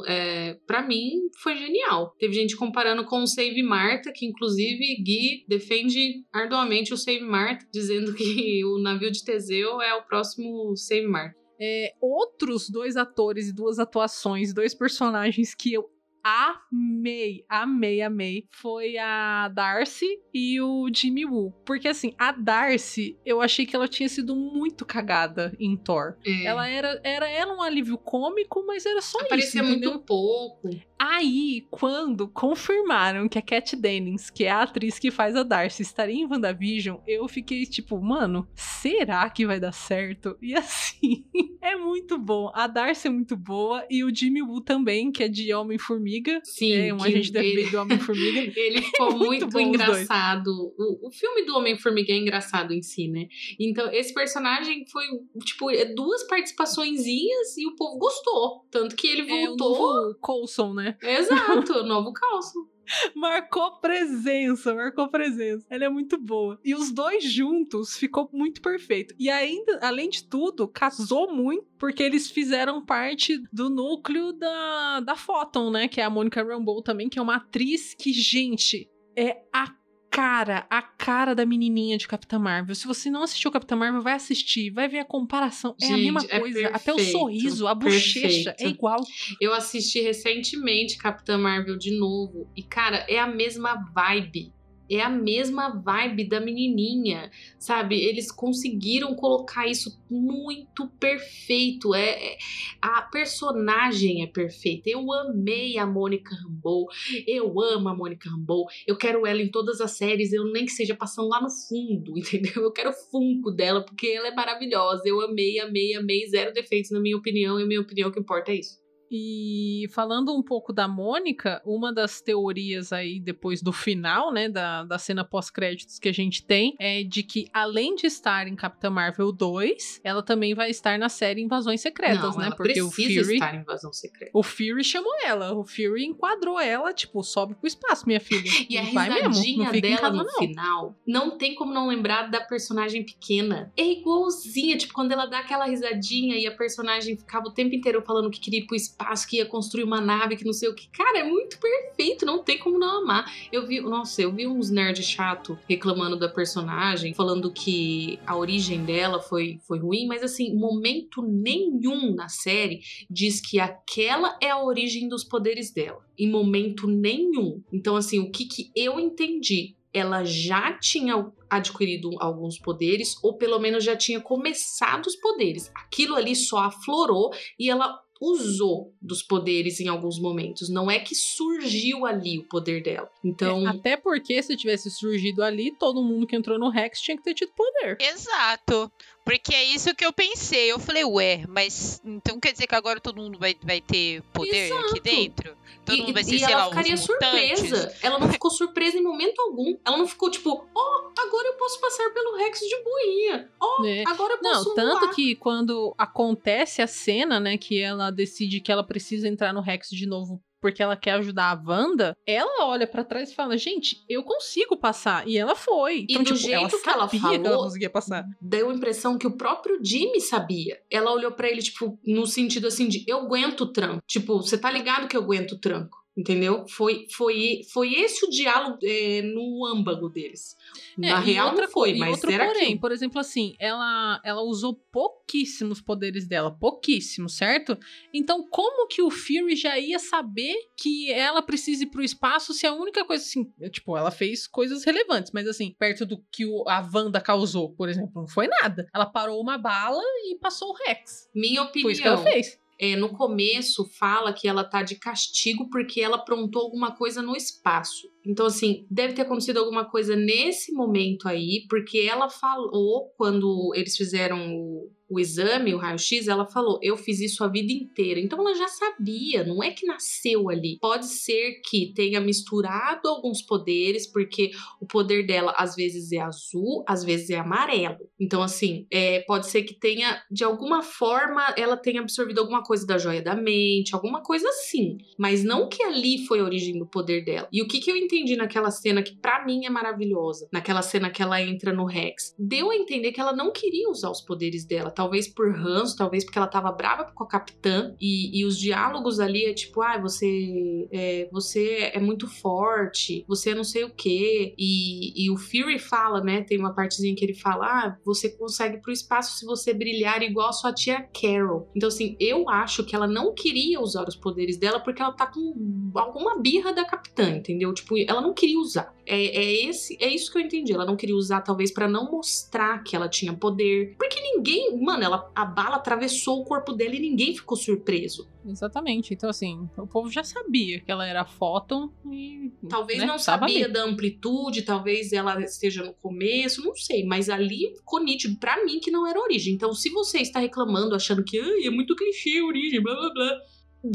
é, para mim, foi genial. Teve gente comparando com o Save Marta, que inclusive Gui defende arduamente o Save Marta, dizendo que (laughs) o navio de Teseu é o próximo Save Marta. É, outros dois atores e duas atuações, dois personagens que eu amei, amei, amei, foi a Darcy e o Jimmy Woo. Porque assim, a Darcy, eu achei que ela tinha sido muito cagada em Thor. É. Ela era, era ela um alívio cômico, mas era só Aparecia isso, entendeu? muito pouco. Aí, quando confirmaram que a Kat Dennings, que é a atriz que faz a Darcy, estaria em WandaVision, eu fiquei tipo, mano, será que vai dar certo? E assim, (laughs) é muito bom. A Darcy é muito boa e o Jimmy Woo também, que é de Homem-Formiga. Sim, É um que agente da FBI ele, do Homem-Formiga. (laughs) ele (laughs) ficou muito muito, dois. engraçado. O, o filme do Homem-Formiga é engraçado em si, né? Então, esse personagem foi, tipo, é duas participaçõezinhas e o povo gostou. Tanto que ele É o voltou. novo Coulson, né? Exato, o novo calço. (laughs) Marcou presença, marcou presença. Ela é muito boa. E os dois juntos ficou muito perfeito. E ainda, além de tudo, casou muito, porque eles fizeram parte do núcleo da, da Photon, né? Que é a Monica Rambeau também, que é uma atriz que, gente, é a cara, a cara da menininha de Capitã Marvel. Se você não assistiu Capitã Marvel, vai assistir, vai ver a comparação. é a Gente, mesma é coisa. Até o perfeito, sorriso, a bochecha é perfeito. igual. Eu assisti recentemente Capitã Marvel de novo. E, cara, é a mesma vibe. É a mesma vibe da menininha, sabe? Eles conseguiram colocar isso muito perfeito. É, é- a personagem é perfeita. Eu amei a Mônica Rambeau. Eu amo a Mônica Rambeau. Eu quero ela em todas as séries, eu nem que seja passando lá no fundo, (laughs) entendeu? Eu quero o funko dela porque ela é maravilhosa. Eu amei, amei, amei, zero defeitos na minha opinião. E a minha opinião que importa é isso. E falando um pouco da Mônica, uma das teorias aí depois do final, né, da, da cena pós-créditos que a gente tem, é de que além de estar em Capitã Marvel 2, ela também vai estar na série Invasões Secretas, Não, né? Porque o Fury, estar em invasão secreta. o Fury chamou ela, o Fury enquadrou ela, tipo, sobe pro espaço, minha filha. E a vai mesmo, risadinha não fica dela casa no não. final, não tem como não lembrar da personagem pequena. É igualzinha, tipo, quando ela dá aquela risadinha e a personagem ficava o tempo inteiro falando que queria ir pro espaço, que ia construir uma nave, que não sei o que. Cara, é muito perfeito, não tem como não amar. Eu vi, nossa, eu vi uns nerds chato reclamando da personagem, falando que a origem dela foi, foi ruim, mas assim, momento nenhum na série diz que aquela é a origem dos poderes dela. Em momento nenhum. Então, assim, o que, que eu entendi? Ela já tinha adquirido alguns poderes, ou pelo menos já tinha começado os poderes. Aquilo ali só aflorou e ela usou dos poderes em alguns momentos. Não é que surgiu ali o poder dela. Então, É, até porque se tivesse surgido ali, todo mundo que entrou no Rex tinha que ter tido poder. Exato. Porque é isso que eu pensei. Eu falei, ué, mas então quer dizer que agora todo mundo vai, vai ter poder Exato. aqui dentro? Todo e, mundo vai ser, e sei ela lá, ficaria surpresa. Ela não (laughs) ficou surpresa em momento algum. Ela não ficou tipo, ó, agora eu posso passar pelo Rex de boinha. Ó, É. agora eu posso Não, tanto voar. que quando acontece a cena, né, que ela decide que ela precisa entrar no Rex de novo porque ela quer ajudar a Wanda, ela olha pra trás e fala: "Gente, eu consigo passar". E ela foi. E Então, do tipo, jeito ela que ela sabia que ela falou, conseguia passar. deu a impressão que o próprio Jimmy sabia. Ela olhou pra ele, tipo, no sentido assim de eu aguento o tranco. Tipo, você tá ligado que eu aguento o tranco. Entendeu? Foi, foi, foi esse o diálogo é, no âmbago deles. É, Na real outra não foi, mas outro era porém, aquilo. por exemplo, assim, ela, ela usou pouquíssimos poderes dela, pouquíssimos, certo? Então, como que o Fury já ia saber que ela precisa ir pro espaço se a única coisa, assim, tipo, ela fez coisas relevantes, mas assim, perto do que o- a Wanda causou, por exemplo, não foi nada. Ela parou uma bala e passou o Rex. Minha Foi isso que ela opinião. fez. É, no começo fala que ela tá de castigo porque ela aprontou alguma coisa no espaço. Então, assim, deve ter acontecido alguma coisa nesse momento aí, porque ela falou, quando eles fizeram o, o exame, o raio-x, ela falou: Eu fiz isso a vida inteira. Então, ela já sabia, não é que nasceu ali. Pode ser que tenha misturado alguns poderes, porque o poder dela às vezes é azul, às vezes é amarelo. Então, assim, é, pode ser que tenha, de alguma forma, ela tenha absorvido alguma coisa da joia da mente, alguma coisa assim. Mas não que ali foi a origem do poder dela. E o que, que eu entendi naquela cena que pra mim é maravilhosa, naquela cena que ela entra no Rex, deu a entender que ela não queria usar os poderes dela. Talvez por ranço, talvez porque ela tava brava com a capitã. E, e os diálogos ali é tipo, ah, você é, você é muito forte, você é não sei o quê. E, e o Fury fala, né? Tem uma partezinha que ele fala: ah, você consegue pro espaço se você brilhar igual a sua tia Carol. Então, assim, eu acho que ela não queria usar os poderes dela porque ela tá com alguma birra da capitã, entendeu? Tipo, ela não queria usar. É, é esse, é isso que eu entendi. Ela não queria usar, talvez, pra não mostrar que ela tinha poder. Porque ninguém, mano, ela, a bala atravessou o corpo dela e ninguém ficou surpreso. Exatamente. Então, assim, o povo já sabia que ela era fóton e. Talvez né, não sabia da amplitude, talvez ela esteja no começo, não sei. Mas ali ficou nítido pra mim que não era a origem. Então, se você está reclamando, achando que "Ai, é muito clichê a origem, blá blá blá,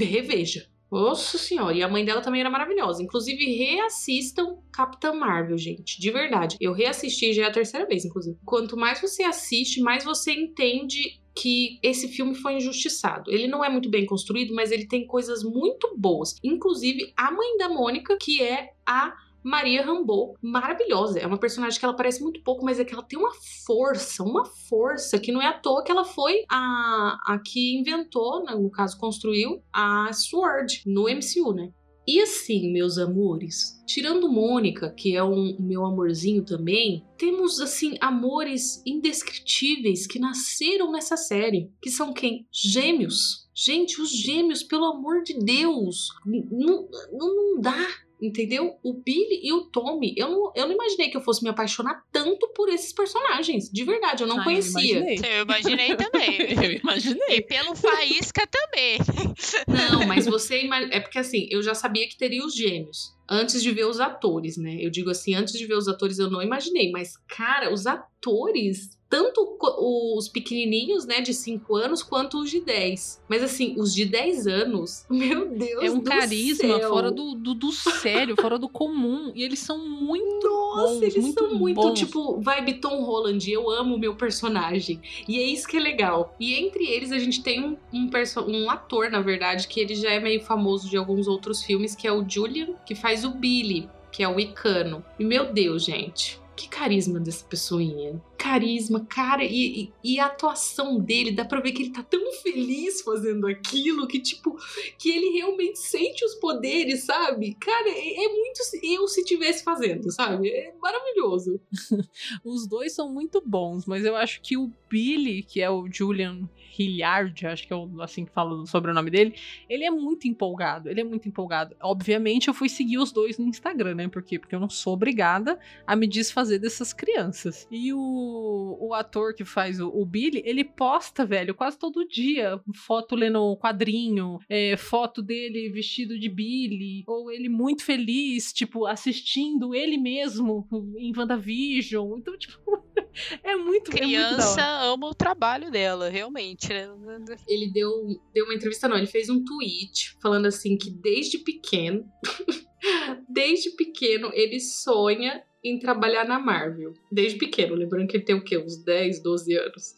reveja. Nossa senhora, e a mãe dela também era maravilhosa. Inclusive, reassistam Capitã Marvel, gente. De verdade. Eu reassisti já é a terceira vez, inclusive. Quanto mais você assiste, mais você entende que esse filme foi injustiçado. Ele não é muito bem construído, mas ele tem coisas muito boas. Inclusive, a mãe da Mônica, que é a Maria Rambeau, maravilhosa. É uma personagem que ela parece muito pouco, mas é que ela tem uma força, uma força que não é à toa que ela foi a, a que inventou, né, no caso construiu, a Sword no MCU, né? E assim, meus amores, tirando Mônica, que é um meu amorzinho também, temos assim amores indescritíveis que nasceram nessa série, que são quem? Gêmeos. Gente, os gêmeos, pelo amor de Deus, não, não, não dá. Entendeu? O Billy e o Tommy, eu não, eu não imaginei que eu fosse me apaixonar tanto por esses personagens. De verdade, eu não Ah, eu conhecia. imaginei. Eu imaginei também. (laughs) Eu imaginei. E pelo Faísca também. (laughs) Não, mas você imagina. É porque assim, eu já sabia que teria os gêmeos. Antes de ver os atores, né? Eu digo assim, antes de ver os atores eu não imaginei. Mas, cara, os atores, tanto os pequenininhos, né, de 5 anos, quanto os de 10. Mas assim, os de 10 anos, (laughs) meu Deus É um do carisma céu. fora do, do, do sério, fora do comum. E eles são muito Nossa, bons, eles muito são muito, bons. tipo, vibe Tom Holland. Eu amo o meu personagem. E é isso que é legal. E entre eles, a gente tem um, um, um ator, na verdade, que ele já é meio famoso de alguns outros filmes, que é o Julian, que faz o Billy, que é o Icano. E meu Deus, gente. Que carisma dessa pessoinha. Carisma, cara, e, e, e a atuação dele, dá pra ver que ele tá tão feliz fazendo aquilo que, tipo, que ele realmente sente os poderes, sabe? Cara, é, é muito eu se tivesse fazendo, sabe? É maravilhoso. (laughs) Os dois são muito bons, mas eu acho que o Billy, que é o Julian Hilliard, acho que é assim que fala o sobrenome dele, ele é muito empolgado. Ele é muito empolgado. Obviamente, eu fui seguir os dois no Instagram, né? Por quê? Porque eu não sou obrigada a me desfazer dessas crianças. E o, o ator que faz o, o Billy, ele posta, velho, quase todo dia foto lendo quadrinho, é, foto dele vestido de Billy, ou ele muito feliz, tipo, assistindo ele mesmo em WandaVision. Então, tipo, (laughs) é muito, é muito Criança ama o trabalho dela, realmente, né? Ele deu, deu uma entrevista, não, ele fez um tweet falando assim que desde pequeno, (laughs) desde pequeno, ele sonha em trabalhar na Marvel, desde pequeno, lembrando que ele tem o quê? Uns 10, 12 anos.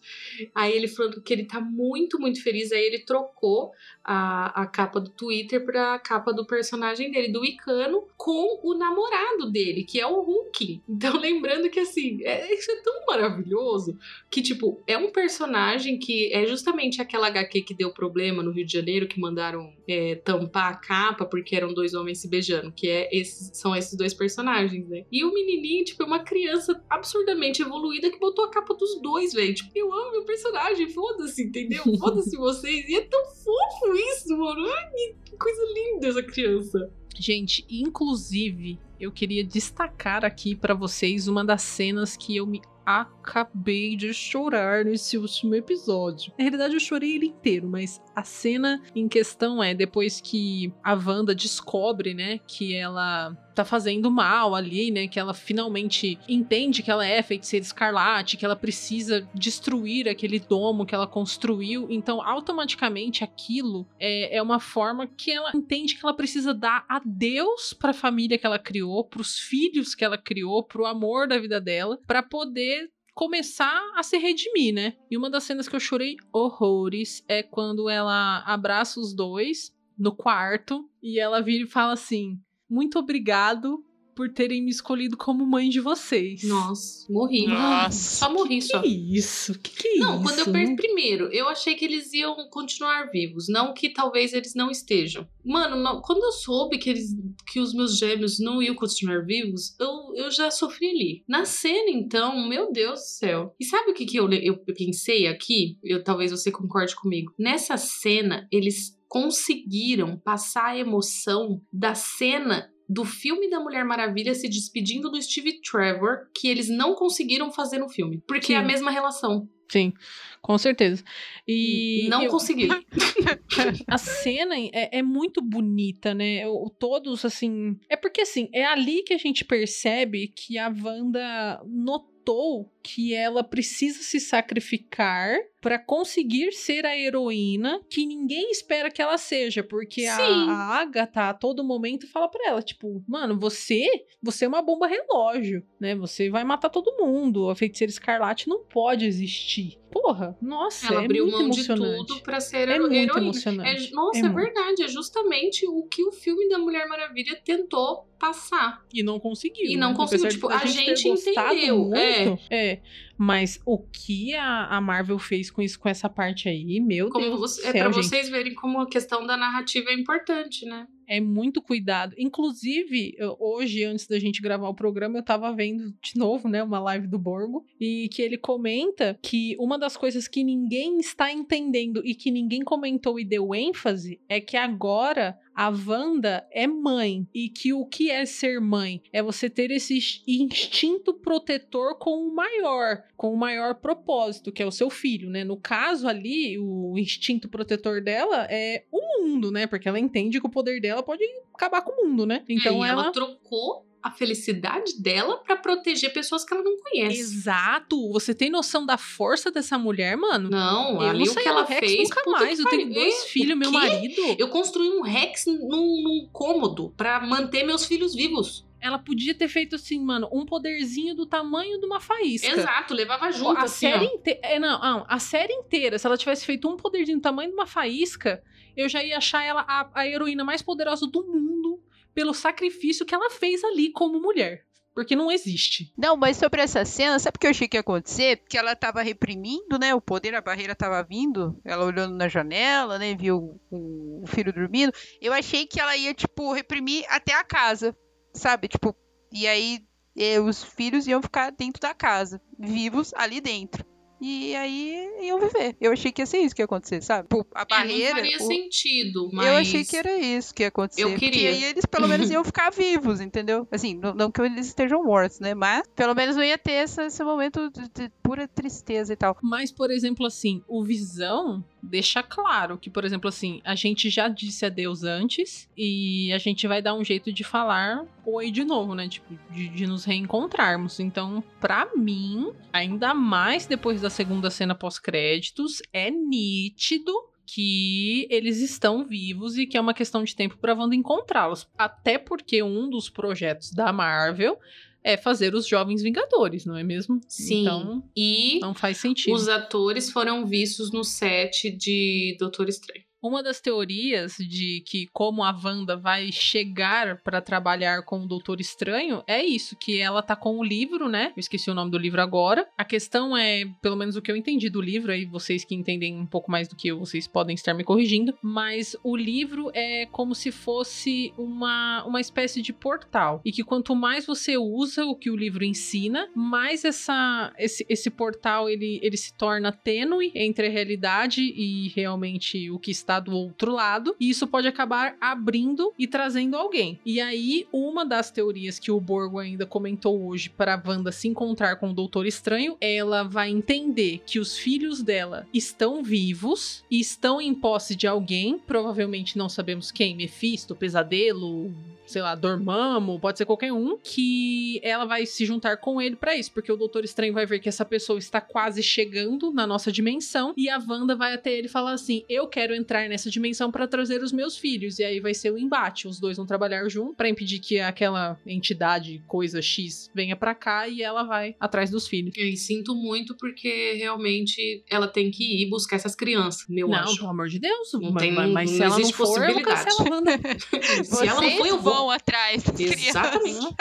Aí ele falando que ele tá muito, muito feliz, aí ele trocou a, a capa do Twitter pra capa do personagem dele, do Icano, com o namorado dele, que é o Hulk. Então, (laughs) lembrando que assim, é, isso é tão maravilhoso que, tipo, é um personagem que é justamente aquela HQ que deu problema no Rio de Janeiro, que mandaram é, tampar a capa porque eram dois homens se beijando, que é esses, são esses dois personagens, né? E o menininho, tipo, é uma criança absurdamente evoluída que botou a capa dos dois, velho. Tipo, eu amo meu personagem, foda-se, entendeu? (laughs) Foda-se vocês. E é tão fofo isso, mano. Ai, que coisa linda essa criança. Gente, inclusive, eu queria destacar aqui pra vocês uma das cenas que eu me acabei de chorar nesse último episódio. Na realidade, eu chorei ele inteiro, mas a cena em questão é depois que a Wanda descobre, né, que ela tá fazendo mal ali, né, que ela finalmente entende que ela é feiticeira escarlate, que ela precisa destruir aquele domo que ela construiu. Então, automaticamente aquilo é, é uma forma que ela entende que ela precisa dar adeus para a família que ela criou, para os filhos que ela criou, pro amor da vida dela, para poder começar a se redimir, né? E uma das cenas que eu chorei horrores é quando ela abraça os dois no quarto e ela vira e fala assim: "Muito obrigado por terem me escolhido como mãe de vocês". Nossa, morri. Nossa. Só morri, só. Que isso? Que que é Não, isso? quando eu perdi. Primeiro, eu achei que eles iam continuar vivos. Não que talvez eles não estejam. Mano, não- quando eu soube que, eles, que os meus gêmeos não iam continuar vivos, eu, eu já sofri ali. Na cena, então, meu Deus do céu. E sabe o que, que eu, eu pensei aqui? Eu, talvez você concorde comigo. Nessa cena, eles conseguiram passar a emoção da cena do filme da Mulher Maravilha se despedindo do Steve Trevor, que eles não conseguiram fazer no filme. Porque é a Sim. mesma relação. Sim, com certeza. E não eu- conseguiram. (laughs) (laughs) a cena é, é muito bonita, né? O- Todos, assim. É porque, assim, é ali que a gente percebe que a Wanda notou que ela precisa se sacrificar pra conseguir ser a heroína que ninguém espera que ela seja, porque a, a Agatha a todo momento fala pra ela, tipo, mano, você, você é uma bomba relógio, né? Você vai matar todo mundo. A feiticeira escarlate não pode existir. Porra, nossa, Ela é abriu muito mão de emocionante. tudo pra ser É hero- muito heroína. emocionante. É- nossa, É é, verdade. É justamente o que o filme da Mulher Maravilha tentou passar. E não conseguiu. E não né? conseguiu, de tipo, a gente, gente entendeu, muito. É. Mas o que a, a Marvel fez com isso, com essa parte aí, meu Como Deus você- é céu, pra gente. vocês verem como a questão da narrativa é importante, né? É muito cuidado. Inclusive, hoje, antes da gente gravar o programa, eu tava vendo de novo, né, uma live do Borgo, e que ele comenta que uma das coisas que ninguém está entendendo e que ninguém comentou e deu ênfase é que agora a Wanda é mãe. E que o que é ser mãe? É você ter esse ins- instinto protetor com o maior, com o maior propósito, que é o seu filho, né? No caso ali, o instinto protetor dela é o mundo, né? Porque ela entende que o poder dela pode acabar com o mundo, né? Então É, ela. ela trocou a felicidade dela pra proteger pessoas que ela não conhece. Exato! Você tem noção da força dessa mulher, mano? Não, eu ali não o que ela Rex fez. nunca mais. Eu tenho dois É, filhos, meu marido. Eu construí um Rex num, num cômodo pra manter meus filhos vivos. Ela podia ter feito assim, mano, um poderzinho do tamanho de uma faísca. Exato, levava Pô, junto a assim, série inteira. É, não, não, a série inteira, se ela tivesse feito um poderzinho do tamanho de uma faísca, eu já ia achar ela a, a heroína mais poderosa do mundo pelo sacrifício que ela fez ali como mulher. Porque não existe. Não, mas sobre essa cena, sabe o que eu achei que ia acontecer? Que ela tava reprimindo, né? O poder, a barreira tava vindo. Ela olhando na janela, né? Viu o, o filho dormindo. Eu achei que ela ia, tipo, reprimir até a casa, sabe? Tipo, e aí eh, os filhos iam ficar dentro da casa, vivos ali dentro. E aí iam viver. Eu achei que ia ser isso que ia acontecer, sabe? A É, barreira. não faria o- sentido, mas... Eu achei que era isso que ia acontecer. Eu Porque queria. aí eles pelo menos iam ficar (laughs) vivos, entendeu? Assim, não, não que eles estejam mortos, né? Mas pelo menos não ia ter essa- esse momento de, de pura tristeza e tal. Mas, por exemplo, assim, o Visão deixa claro que, por exemplo, assim, a gente já disse adeus antes e a gente vai dar um jeito de falar oi de novo, né? Tipo, de, de nos reencontrarmos. Então, pra mim, ainda mais depois da segunda cena pós-créditos, é nítido que eles estão vivos e que é uma questão de tempo pra Wanda encontrá-los. Até porque um dos projetos da Marvel é fazer os jovens Vingadores, não é mesmo? Sim. Então, E não faz sentido. os atores foram vistos no set de Doutor Estranho. Uma das teorias de que como a Wanda vai chegar pra trabalhar com o Doutor Estranho é isso, que ela tá com o livro, né? Eu esqueci o nome do livro agora. A questão é, pelo menos o que eu entendi do livro, aí vocês que entendem um pouco mais do que eu, vocês podem estar me corrigindo, mas o livro é como se fosse uma, uma espécie de portal. E que quanto mais você usa o que o livro ensina, mais essa, esse, esse portal ele, ele se torna tênue entre a realidade e realmente o que está do outro lado, e isso pode acabar abrindo e trazendo alguém. E aí, uma das teorias que o Borgo ainda comentou hoje para Wanda se encontrar com o Doutor Estranho, ela vai entender que os filhos dela estão vivos e estão em posse de alguém, provavelmente não sabemos quem, Mephisto, Pesadelo, sei lá, Dormammu, pode ser qualquer um, que ela vai se juntar com ele pra isso, porque o Doutor Estranho vai ver que essa pessoa está quase chegando na nossa dimensão e a Wanda vai até ele falar assim: "Eu quero entrar nessa dimensão pra trazer os meus filhos". E aí vai ser o embate, os dois vão trabalhar junto pra impedir que aquela entidade, coisa X, venha pra cá e ela vai atrás dos filhos. E sinto muito porque realmente ela tem que ir buscar essas crianças, meu não, anjo. pelo amor de Deus, Não mas, tem- mas- mas não (laughs) se ela não for, eu possibilidade. cancelo a Wanda. Se ela não foi, eu vou. Vão atrás das crianças. Exatamente.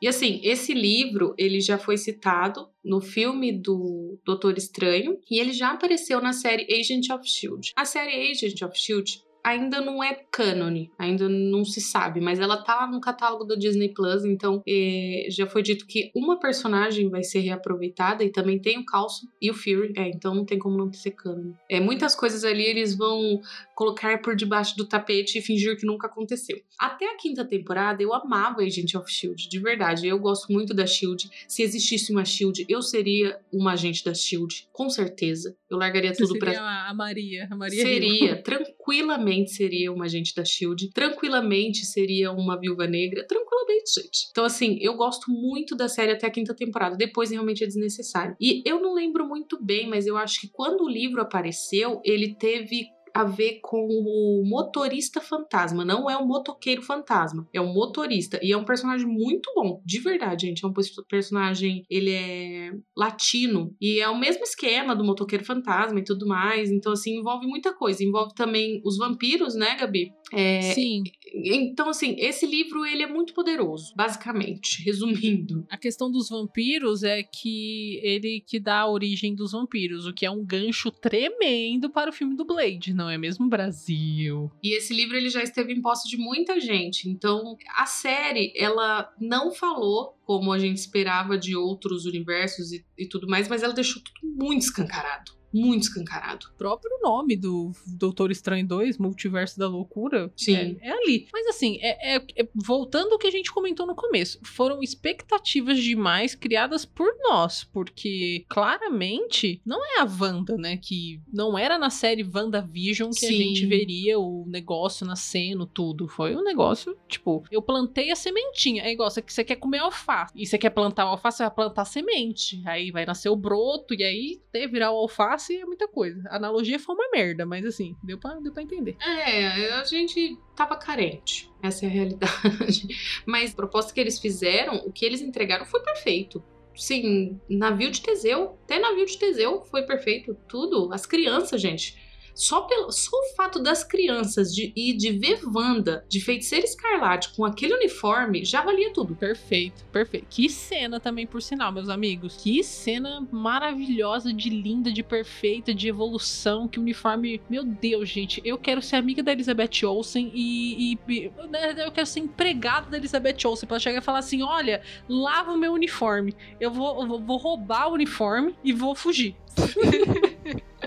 E assim, esse livro, ele já foi citado no filme do Doutor Estranho e ele já apareceu na série Agent of Shield. A série Agent of Shield ainda não é cânone, ainda não se sabe, mas ela tá no catálogo do Disney Plus, então eh, já foi dito que uma personagem vai ser reaproveitada e também tem o Coulson e o Fury, é, então não tem como não ser cânone. É, muitas coisas ali eles vão colocar por debaixo do tapete e fingir que nunca aconteceu. Até a quinta temporada eu amava Agent of Shield, de verdade. Eu gosto muito da Shield. Se existisse uma Shield, eu seria uma agente da Shield, com certeza. Eu largaria tudo pra a Maria, a Maria. Seria, (laughs) tranquilamente seria uma agente da Shield, tranquilamente seria uma viúva negra, tranquilamente, gente. Então, assim, eu gosto muito da série até a quinta temporada, depois realmente é desnecessário. E eu não lembro muito bem, mas eu acho que quando o livro apareceu, ele teve a ver com o motorista fantasma, não é o motoqueiro fantasma, é o motorista. E é um personagem muito bom, de verdade, gente, é um pers- personagem, ele é latino e é o mesmo esquema do motoqueiro fantasma e tudo mais, então assim envolve muita coisa, envolve também os vampiros, né, Gabi? É, Sim, então assim, esse livro ele é muito poderoso, basicamente, (laughs) resumindo. a questão dos vampiros é que ele que dá a origem dos vampiros, o que é um gancho tremendo para o filme do Blade, não é mesmo, Brasil? E esse livro ele já esteve em posse de muita gente. Então, a série, ela não falou como a gente esperava de outros universos e, e tudo mais, mas ela deixou tudo muito escancarado. Muito escancarado. O próprio nome do Doutor Estranho 2, Multiverso da Loucura, Sim. É, é ali. Mas assim, é, é- é- voltando ao que a gente comentou no começo, foram expectativas demais criadas por nós, porque claramente não é a Wanda, né, que não era na série WandaVision que a Sim. gente veria o negócio nascendo, tudo. Foi um negócio, tipo, eu plantei a sementinha. É igual, você, quer comer alface, e você quer plantar o alface, você vai plantar semente. Aí vai nascer o broto, e aí virar o alface é muita coisa. A analogia foi uma merda, mas assim, deu pra, deu pra entender. É, a gente tava carente. Essa é a realidade. (laughs) Mas a proposta que eles fizeram, o que eles entregaram foi perfeito. Sim, navio de Teseu, até navio de Teseu foi perfeito, tudo. As crianças, gente. Só, pelo, só o fato das crianças de, e de ver Wanda de feiticeira escarlate com aquele uniforme já valia tudo. Perfeito, perfeito. Que cena também, por sinal, meus amigos. Que cena maravilhosa, de linda, de perfeita, de evolução. Que uniforme. Meu Deus, gente. Eu quero ser amiga da Elizabeth Olsen e. e- e- né, eu quero ser empregada da Elizabeth Olsen. Pra ela chegar e falar assim: olha, lava o meu uniforme. Eu vou, eu vou, vou roubar o uniforme e vou fugir. (laughs)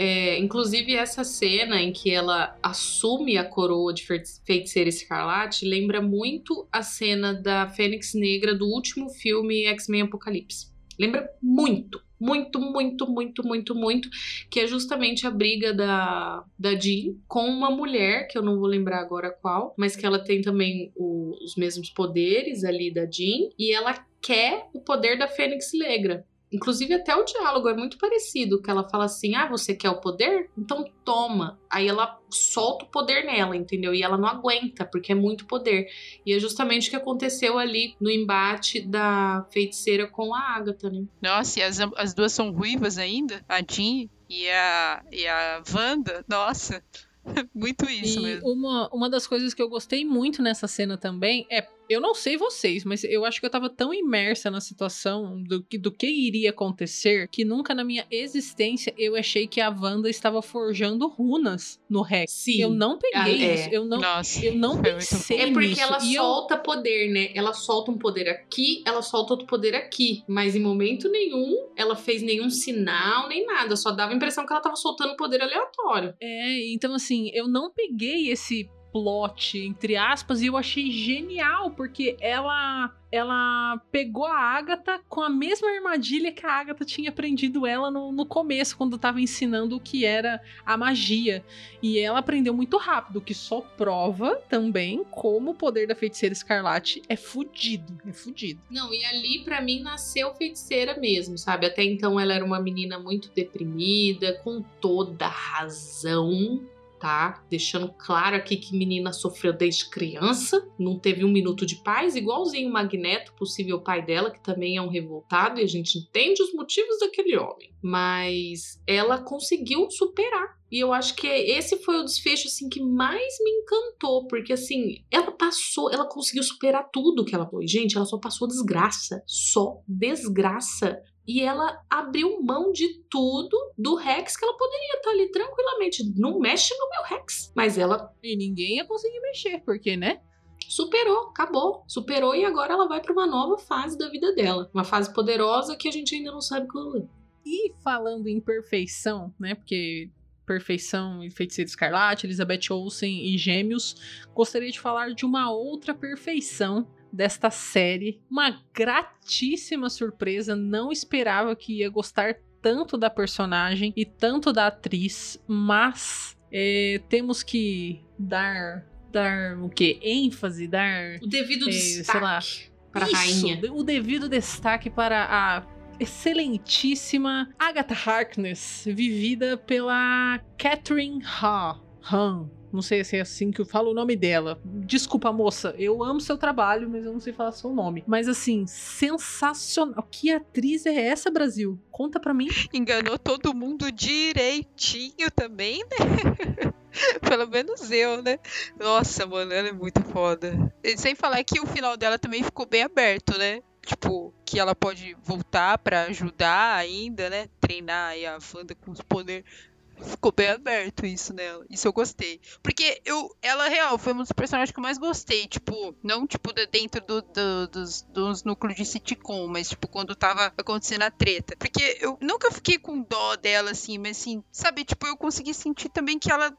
É, inclusive, essa cena em que ela assume a coroa de fe- feiticeira escarlate lembra muito a cena da Fênix Negra do último filme X-Men Apocalipse. Lembra muito, muito, muito, muito, muito, muito, que é justamente a briga da, da Jean com uma mulher, que eu não vou lembrar agora qual, mas que ela tem também o- os mesmos poderes ali da Jean, e ela quer o poder da Fênix Negra. Inclusive, até o diálogo é muito parecido, que ela fala assim: ah, você quer o poder? Então toma. Aí ela solta o poder nela, entendeu? E ela não aguenta, porque é muito poder. E é justamente o que aconteceu ali no embate da feiticeira com a Agatha, né? Nossa, e as, as duas são ruivas ainda? A Jean e a, e a Wanda? Nossa, (laughs) muito isso e mesmo. uma, uma das coisas que eu gostei muito nessa cena também é. Eu não sei vocês, mas eu acho que eu tava tão imersa na situação do que, do que iria acontecer que nunca na minha existência eu achei que a Wanda estava forjando runas no Rex. Sim. Eu não peguei Ah, é. isso. Eu não, Nossa, eu não pensei É porque nisso. ela e eu- solta poder, né? Ela solta um poder aqui, ela solta outro poder aqui. Mas em momento nenhum ela fez nenhum sinal, nem nada. Só dava a impressão que ela tava soltando poder aleatório. É, então assim, eu não peguei esse plot, entre aspas, e eu achei genial, porque ela ela pegou a Agatha com a mesma armadilha que a Agatha tinha aprendido ela no, no começo, quando tava ensinando o que era a magia. E ela aprendeu muito rápido, que só prova também como o poder da feiticeira escarlate é fudido, é fudido. Não, e ali pra mim nasceu feiticeira mesmo, sabe? Até então ela era uma menina muito deprimida, com toda razão, tá? Deixando claro aqui que menina sofreu desde criança, não teve um minuto de paz, igualzinho o Magneto, possível pai dela, que também é um revoltado, e a gente entende os motivos daquele homem. Mas ela conseguiu superar. E eu acho que esse foi o desfecho assim que mais me encantou, porque assim, ela passou, ela conseguiu superar tudo que ela foi. Gente, ela só passou desgraça, só desgraça. E ela abriu mão de tudo do Rex que ela poderia estar ali tranquilamente. Não mexe no meu Rex. Mas ela E ninguém ia conseguir mexer, porque, né? superou, acabou. Superou e agora ela vai para uma nova fase da vida dela. Uma fase poderosa que a gente ainda não sabe qual é. E falando em perfeição, né? Porque perfeição e feiticeiro escarlate, Elizabeth Olsen e Gêmeos, gostaria de falar de uma outra perfeição desta série. Uma gratíssima surpresa, não esperava que ia gostar tanto da personagem e tanto da atriz, mas é, temos que dar dar o que ênfase, dar O devido É, lá. destaque para a isso, rainha. o devido destaque para a excelentíssima Agatha Harkness, vivida pela Catherine Ha. Han. Não sei se é assim que eu falo o nome dela. Desculpa, moça. Eu amo seu trabalho, mas eu não sei falar seu nome. Mas assim, sensacional. Que atriz é essa, Brasil? Conta pra mim. Enganou todo mundo direitinho também, né? (laughs) Pelo menos eu, né? Nossa, mano, ela é muito foda. E sem falar que o final dela também ficou bem aberto, né? Tipo, que ela pode voltar pra ajudar ainda, né? Treinar aí a Wanda com os poderes. Ficou bem aberto isso nela. Isso eu gostei. Porque eu, ela, real, foi um dos personagens que eu mais gostei. Tipo, não, tipo, de- dentro do- do- dos, dos núcleos de sitcom, mas, tipo, quando tava acontecendo a treta. Porque eu nunca fiquei com dó dela, assim, mas, assim, sabe? Tipo, eu consegui sentir também que ela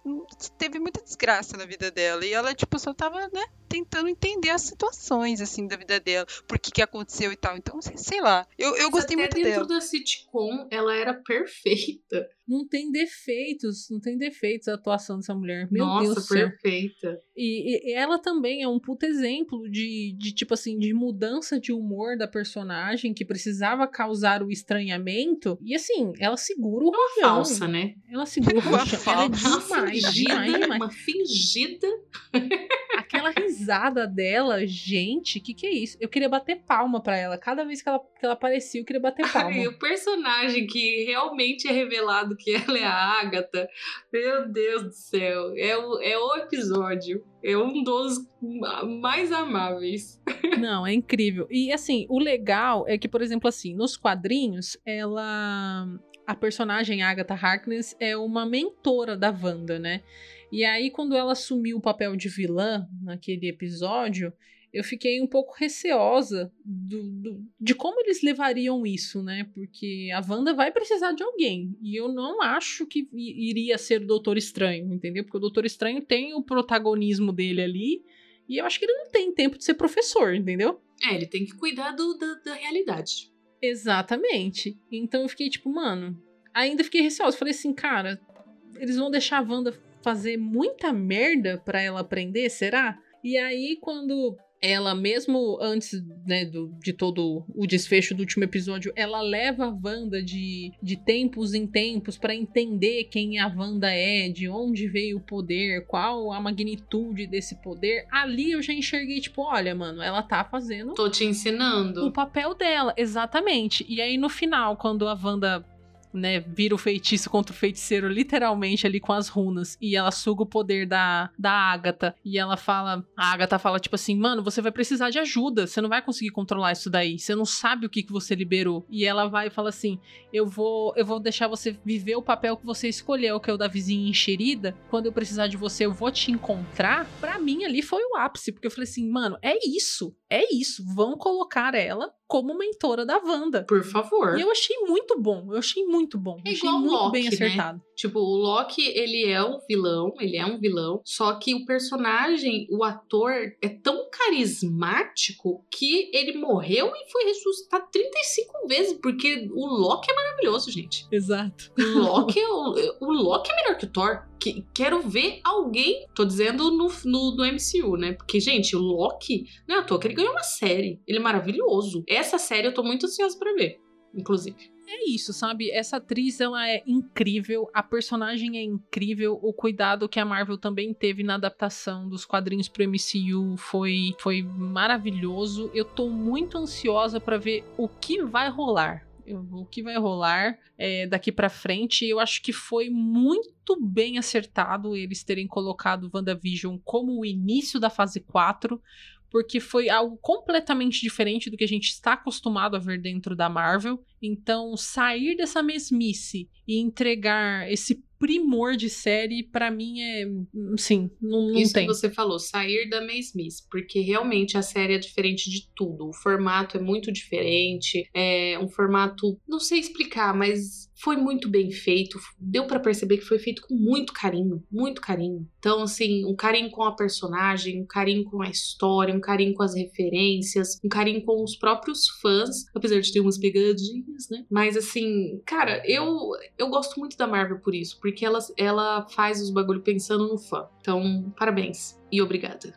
teve muita desgraça na vida dela. E ela, tipo, só tava, né? Tentando entender as situações, assim, da vida dela. Por que que aconteceu e tal. Então, sei- sei lá. Eu, eu Mas gostei até muito dentro dela. da sitcom, ela era perfeita. Não tem defeitos, não tem defeitos a atuação dessa mulher. Meu Nossa, Deus do céu. perfeita. E, e ela também é um puto exemplo de, de, tipo assim, de mudança de humor da personagem que precisava causar o estranhamento. E assim, ela segura o rojão. Falsa, né? Ela segura o Uma. Ela é falsa. Uma demais, fingida, demais, demais. uma fingida. Aquela risada dela, gente, que que é isso? Eu queria bater palma pra ela. Cada vez que ela, que ela aparecia, eu queria bater palma. Ai, o personagem que realmente é revelado que ela é a Agatha, meu Deus do céu, é o, é o episódio. É um dos ma- mais amáveis. (laughs) Não, é incrível. E assim, o legal é que, por exemplo, assim, nos quadrinhos, ela. A personagem Agatha Harkness é uma mentora da Wanda, né? E aí, quando ela assumiu o papel de vilã naquele episódio, eu fiquei um pouco receosa do, do- de como eles levariam isso, né? Porque a Wanda vai precisar de alguém. E eu não acho que iria ser o Doutor Estranho, entendeu? Porque o Doutor Estranho tem o protagonismo dele ali. E eu acho que ele não tem tempo de ser professor, entendeu? É, ele tem que cuidar do- da, da realidade. Exatamente. Então eu fiquei tipo, mano, ainda fiquei receosa. Falei assim, cara, eles vão deixar a Wanda fazer muita merda pra ela aprender, será? E aí, quando ela mesmo antes né, do, de todo o desfecho do último episódio, ela leva a Wanda de, de tempos em tempos para entender quem a Wanda é, de onde veio o poder, qual a magnitude desse poder. Ali eu já enxerguei, tipo, olha, mano, ela tá fazendo Tô te ensinando. o papel dela, exatamente. E aí no final, quando a Wanda né, vira o feitiço contra o feiticeiro, literalmente ali com as runas, e ela suga o poder da, da Agatha, e ela fala, a Agatha fala tipo assim, mano, você vai precisar de ajuda, você não vai conseguir controlar isso daí, você não sabe o que, que você liberou. E ela vai e fala assim, eu vou, eu vou deixar você viver o papel que você escolheu, que é o da vizinha enxerida, quando eu precisar de você, eu vou te encontrar. Pra mim ali foi o ápice, porque eu falei assim, mano, é isso, é isso, vão colocar ela como mentora da Wanda. Por favor. E eu achei muito bom, eu achei muito bom. É achei igual muito Loki, bem né? acertado. Tipo, o Loki, ele é um vilão, ele é um vilão, só que o personagem, o ator, é tão carismático que ele morreu e foi ressuscitado 35 vezes, porque o Loki é maravilhoso, gente. Exato. O Loki, (laughs) é o, o Loki é melhor que o Thor. Que, quero ver alguém, tô dizendo no, no, no MCU, né? Porque, gente, o Loki, não é à toa que ele ganhou uma série. Ele é maravilhoso. Essa série eu tô muito ansiosa pra ver, inclusive. É isso, sabe? Essa atriz, ela é incrível, a personagem é incrível, o cuidado que a Marvel também teve na adaptação dos quadrinhos pro MCU foi, foi maravilhoso. Eu tô muito ansiosa pra ver o que vai rolar. O que vai rolar é, daqui pra frente, eu acho que foi muito bem acertado eles terem colocado WandaVision como o início da fase 4, porque foi algo completamente diferente do que a gente está acostumado a ver dentro da Marvel. Então, sair dessa mesmice e entregar esse primor de série, pra mim é. Sim, não, não Isso tem. que você falou, sair da mesmice, porque realmente a série é diferente de tudo. O formato é muito diferente, é um formato, não sei explicar, mas foi muito bem feito. Deu pra perceber que foi feito com muito carinho, muito carinho. Então, assim, um carinho com a personagem, um carinho com a história, um carinho com as referências, um carinho com os próprios fãs, apesar de ter umas pegadinhas, né? Mas assim, cara, eu eu gosto muito da Marvel por isso, porque ela, ela faz os bagulho pensando no fã. Então, parabéns e obrigada.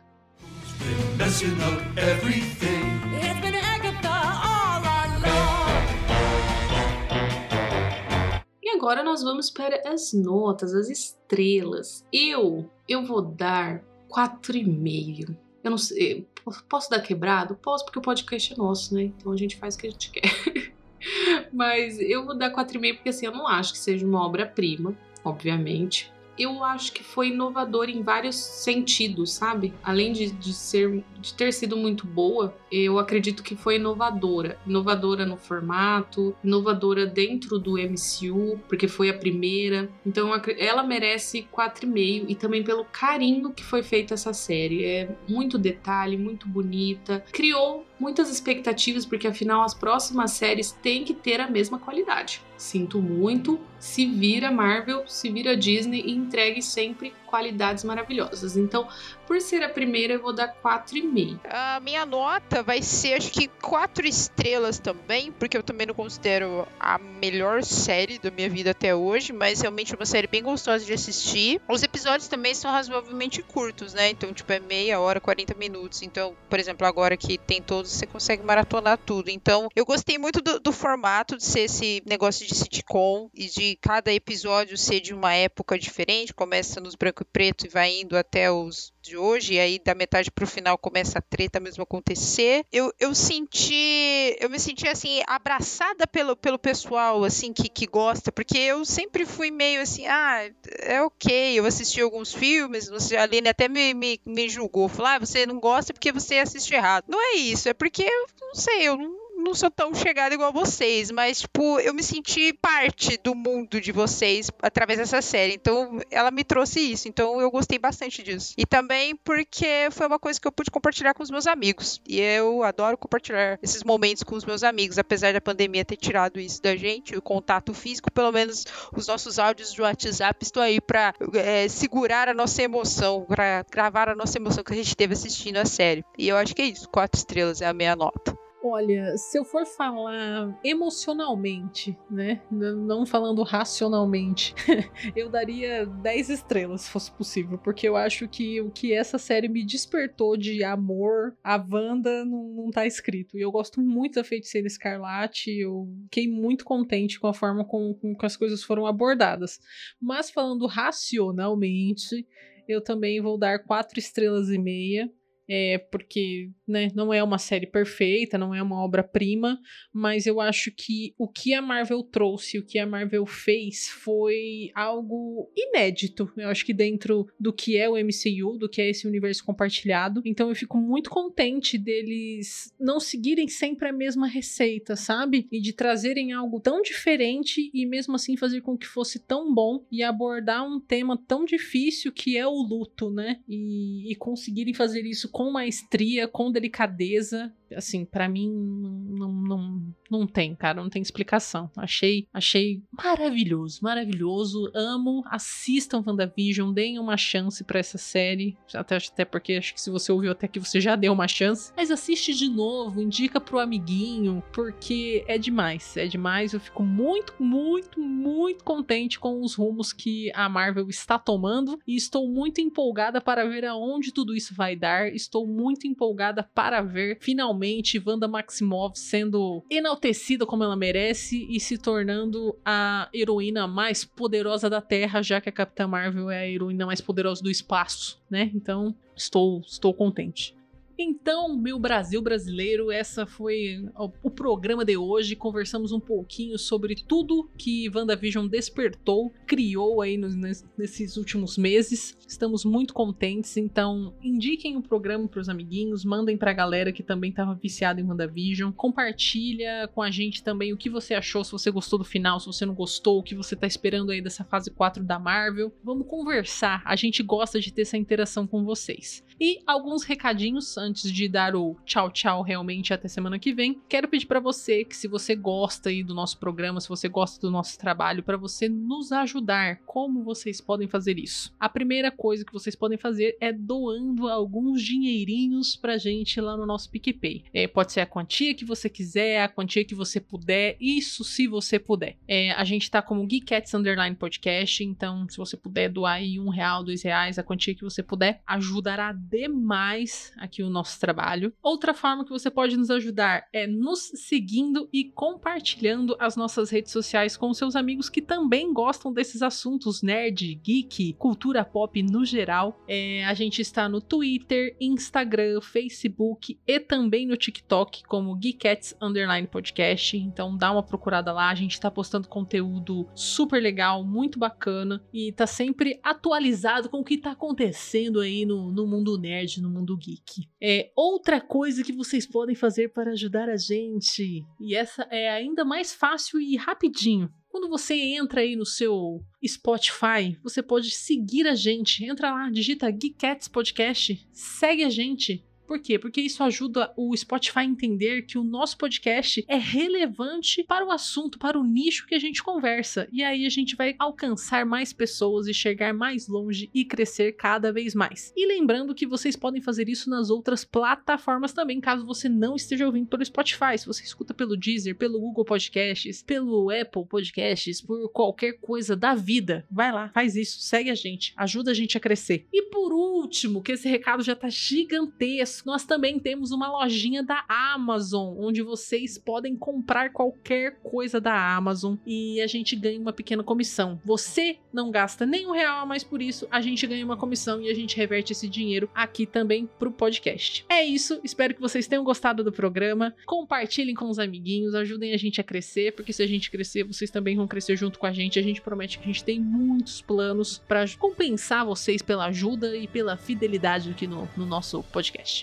Agora nós vamos para as notas, as estrelas. Eu, eu vou dar 4,5. Eu não sei, posso dar quebrado? Posso, porque o podcast é nosso, né? Então a gente faz o que a gente quer. (laughs) Mas eu vou dar 4,5 porque assim, eu não acho que seja uma obra-prima, obviamente. Eu acho que foi inovador em vários sentidos, sabe? Além de, de ser de ter sido muito boa, eu acredito que foi inovadora. Inovadora no formato, inovadora dentro do MCU, porque foi a primeira. Então ela merece 4,5 e também pelo carinho que foi feita essa série. É muito detalhe, muito bonita. Criou muitas expectativas, porque afinal as próximas séries têm que ter a mesma qualidade. Sinto muito, se vira Marvel, se vira Disney e entregue sempre qualidades maravilhosas. Então, por ser a primeira, eu vou dar 4,5. A minha nota vai ser, acho que quatro estrelas também, porque eu também não considero a melhor série da minha vida até hoje, mas realmente é uma série bem gostosa de assistir. Os episódios também são razoavelmente curtos, né? Então, tipo, é meia hora, 40 minutos. Então, por exemplo, agora que tem todos, você consegue maratonar tudo. Então, eu gostei muito do, do formato de ser esse negócio de sitcom e de cada episódio ser de uma época diferente. Começa nos branco e preto e vai indo até os de hoje, e aí da metade pro final começa a treta mesmo acontecer. Eu, eu senti, eu me senti assim abraçada pelo, pelo pessoal assim que, que gosta, porque eu sempre fui meio assim, ah, é ok, eu assisti alguns filmes, a Aline até me, me, me julgou, falou, ah, você não gosta porque você assiste errado. Não é isso, é porque, eu não sei, eu não não sou tão chegada igual vocês, mas, tipo, eu me senti parte do mundo de vocês através dessa série. Então, ela me trouxe isso. Então, eu gostei bastante disso. E também porque foi uma coisa que eu pude compartilhar com os meus amigos. E eu adoro compartilhar esses momentos com os meus amigos, apesar da pandemia ter tirado isso da gente, o contato físico, pelo menos os nossos áudios de WhatsApp estão aí pra é, segurar a nossa emoção, pra gravar a nossa emoção que a gente teve assistindo a série. E eu acho que é isso. Quatro estrelas é a minha nota. Olha, se eu for falar emocionalmente, né? Não falando racionalmente, (laughs) eu daria 10 estrelas, se fosse possível, porque eu acho que o que essa série me despertou de amor à Wanda não, não tá escrito. E eu gosto muito da Feiticeira Escarlate, eu fiquei muito contente com a forma com, com que as coisas foram abordadas. Mas falando racionalmente, eu também vou dar quatro estrelas e meia. É, porque né, não é uma série perfeita, não é uma obra-prima, mas eu acho que o que a Marvel trouxe, o que a Marvel fez foi algo inédito. Eu acho que dentro do que é o MCU, do que é esse universo compartilhado. Então eu fico muito contente deles não seguirem sempre a mesma receita, sabe? E de trazerem algo tão diferente e mesmo assim fazer com que fosse tão bom e abordar um tema tão difícil que é o luto, né? E, e conseguirem fazer isso com maestria, com delicadeza. Assim, pra mim não, não, não tem, cara, não tem explicação. Achei, achei maravilhoso, maravilhoso. Amo, assistam WandaVision, deem uma chance pra essa série. Até, até porque acho que se você ouviu até aqui, você já deu uma chance. Mas assiste de novo, indica pro amiguinho, porque é demais, é demais. Eu fico muito, muito, muito contente com os rumos que a Marvel está tomando e estou muito empolgada para ver aonde tudo isso vai dar. Estou muito empolgada para ver finalmente Wanda Maximoff sendo enaltecida como ela merece e se tornando a heroína mais poderosa da Terra, já que a Capitã Marvel é a heroína mais poderosa do espaço, né? Então, estou estou contente. Então, meu Brasil brasileiro, essa foi o, programa de hoje. Conversamos um pouquinho sobre tudo que WandaVision despertou, criou aí nos- nes- nesses últimos meses. Estamos muito contentes, então indiquem o programa para os amiguinhos, mandem pra galera que também estava viciada em WandaVision. Compartilha com a gente também o que você achou, se você gostou do final, se você não gostou, o que você tá esperando aí dessa fase 4 da Marvel. Vamos conversar, a gente gosta de ter essa interação com vocês. E alguns recadinhos antes de dar o tchau tchau realmente até semana que vem. Quero pedir pra você que se você gosta aí do nosso programa, se você gosta do nosso trabalho, pra você nos ajudar. Como vocês podem fazer isso? A primeira coisa que vocês podem fazer é doando alguns dinheirinhos pra gente lá no nosso PicPay. É, pode ser a quantia que você quiser, a quantia que você puder, isso se você puder. É, a gente tá como Geekettes Underline Podcast, então se você puder doar aí um real, dois reais, a quantia que você puder, ajudará demais aqui o nosso trabalho. Outra forma que você pode nos ajudar é nos seguindo e compartilhando as nossas redes sociais com seus amigos que também gostam desses assuntos nerd, geek, cultura pop no geral. É, a gente está no Twitter, Instagram, Facebook e também no TikTok como Geekettes Underline Podcast. Então dá uma procurada lá, a gente tá postando conteúdo super legal, muito bacana e tá sempre atualizado com o que tá acontecendo aí no, no mundo nerd, no mundo geek. É outra coisa que vocês podem fazer para ajudar a gente, e essa é ainda mais fácil e rapidinho. Quando você entra aí no seu Spotify, você pode seguir a gente. Entra lá, digita Geekettes Podcast, segue a gente. Por quê? Porque isso ajuda o Spotify a entender que o nosso podcast é relevante para o assunto, para o nicho que a gente conversa. E aí a gente vai alcançar mais pessoas e chegar mais longe e crescer cada vez mais. E lembrando que vocês podem fazer isso nas outras plataformas também, caso você não esteja ouvindo pelo Spotify. Se você escuta pelo Deezer, pelo Google Podcasts, pelo Apple Podcasts, por qualquer coisa da vida, vai lá, faz isso, segue a gente, ajuda a gente a crescer. E por último, que esse recado já tá gigantesco, nós também temos uma lojinha da Amazon, onde vocês podem comprar qualquer coisa da Amazon e a gente ganha uma pequena comissão. Você não gasta nem um real a mais por isso, a gente ganha uma comissão e a gente reverte esse dinheiro aqui também pro podcast. É isso, espero que vocês tenham gostado do programa. Compartilhem com os amiguinhos, ajudem a gente a crescer, porque se a gente crescer, vocês também vão crescer junto com a gente. A gente promete que a gente tem muitos planos para compensar vocês pela ajuda e pela fidelidade aqui no, no nosso podcast.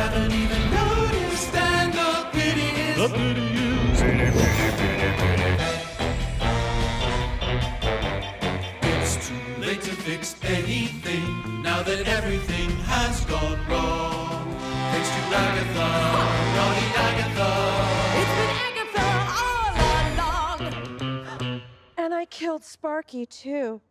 haven't even noticed, and the pity is. The pity is. It's too late to fix anything now that everything has gone wrong. Thanks to Agatha, naughty Agatha. It's been Agatha all along. And I killed Sparky too.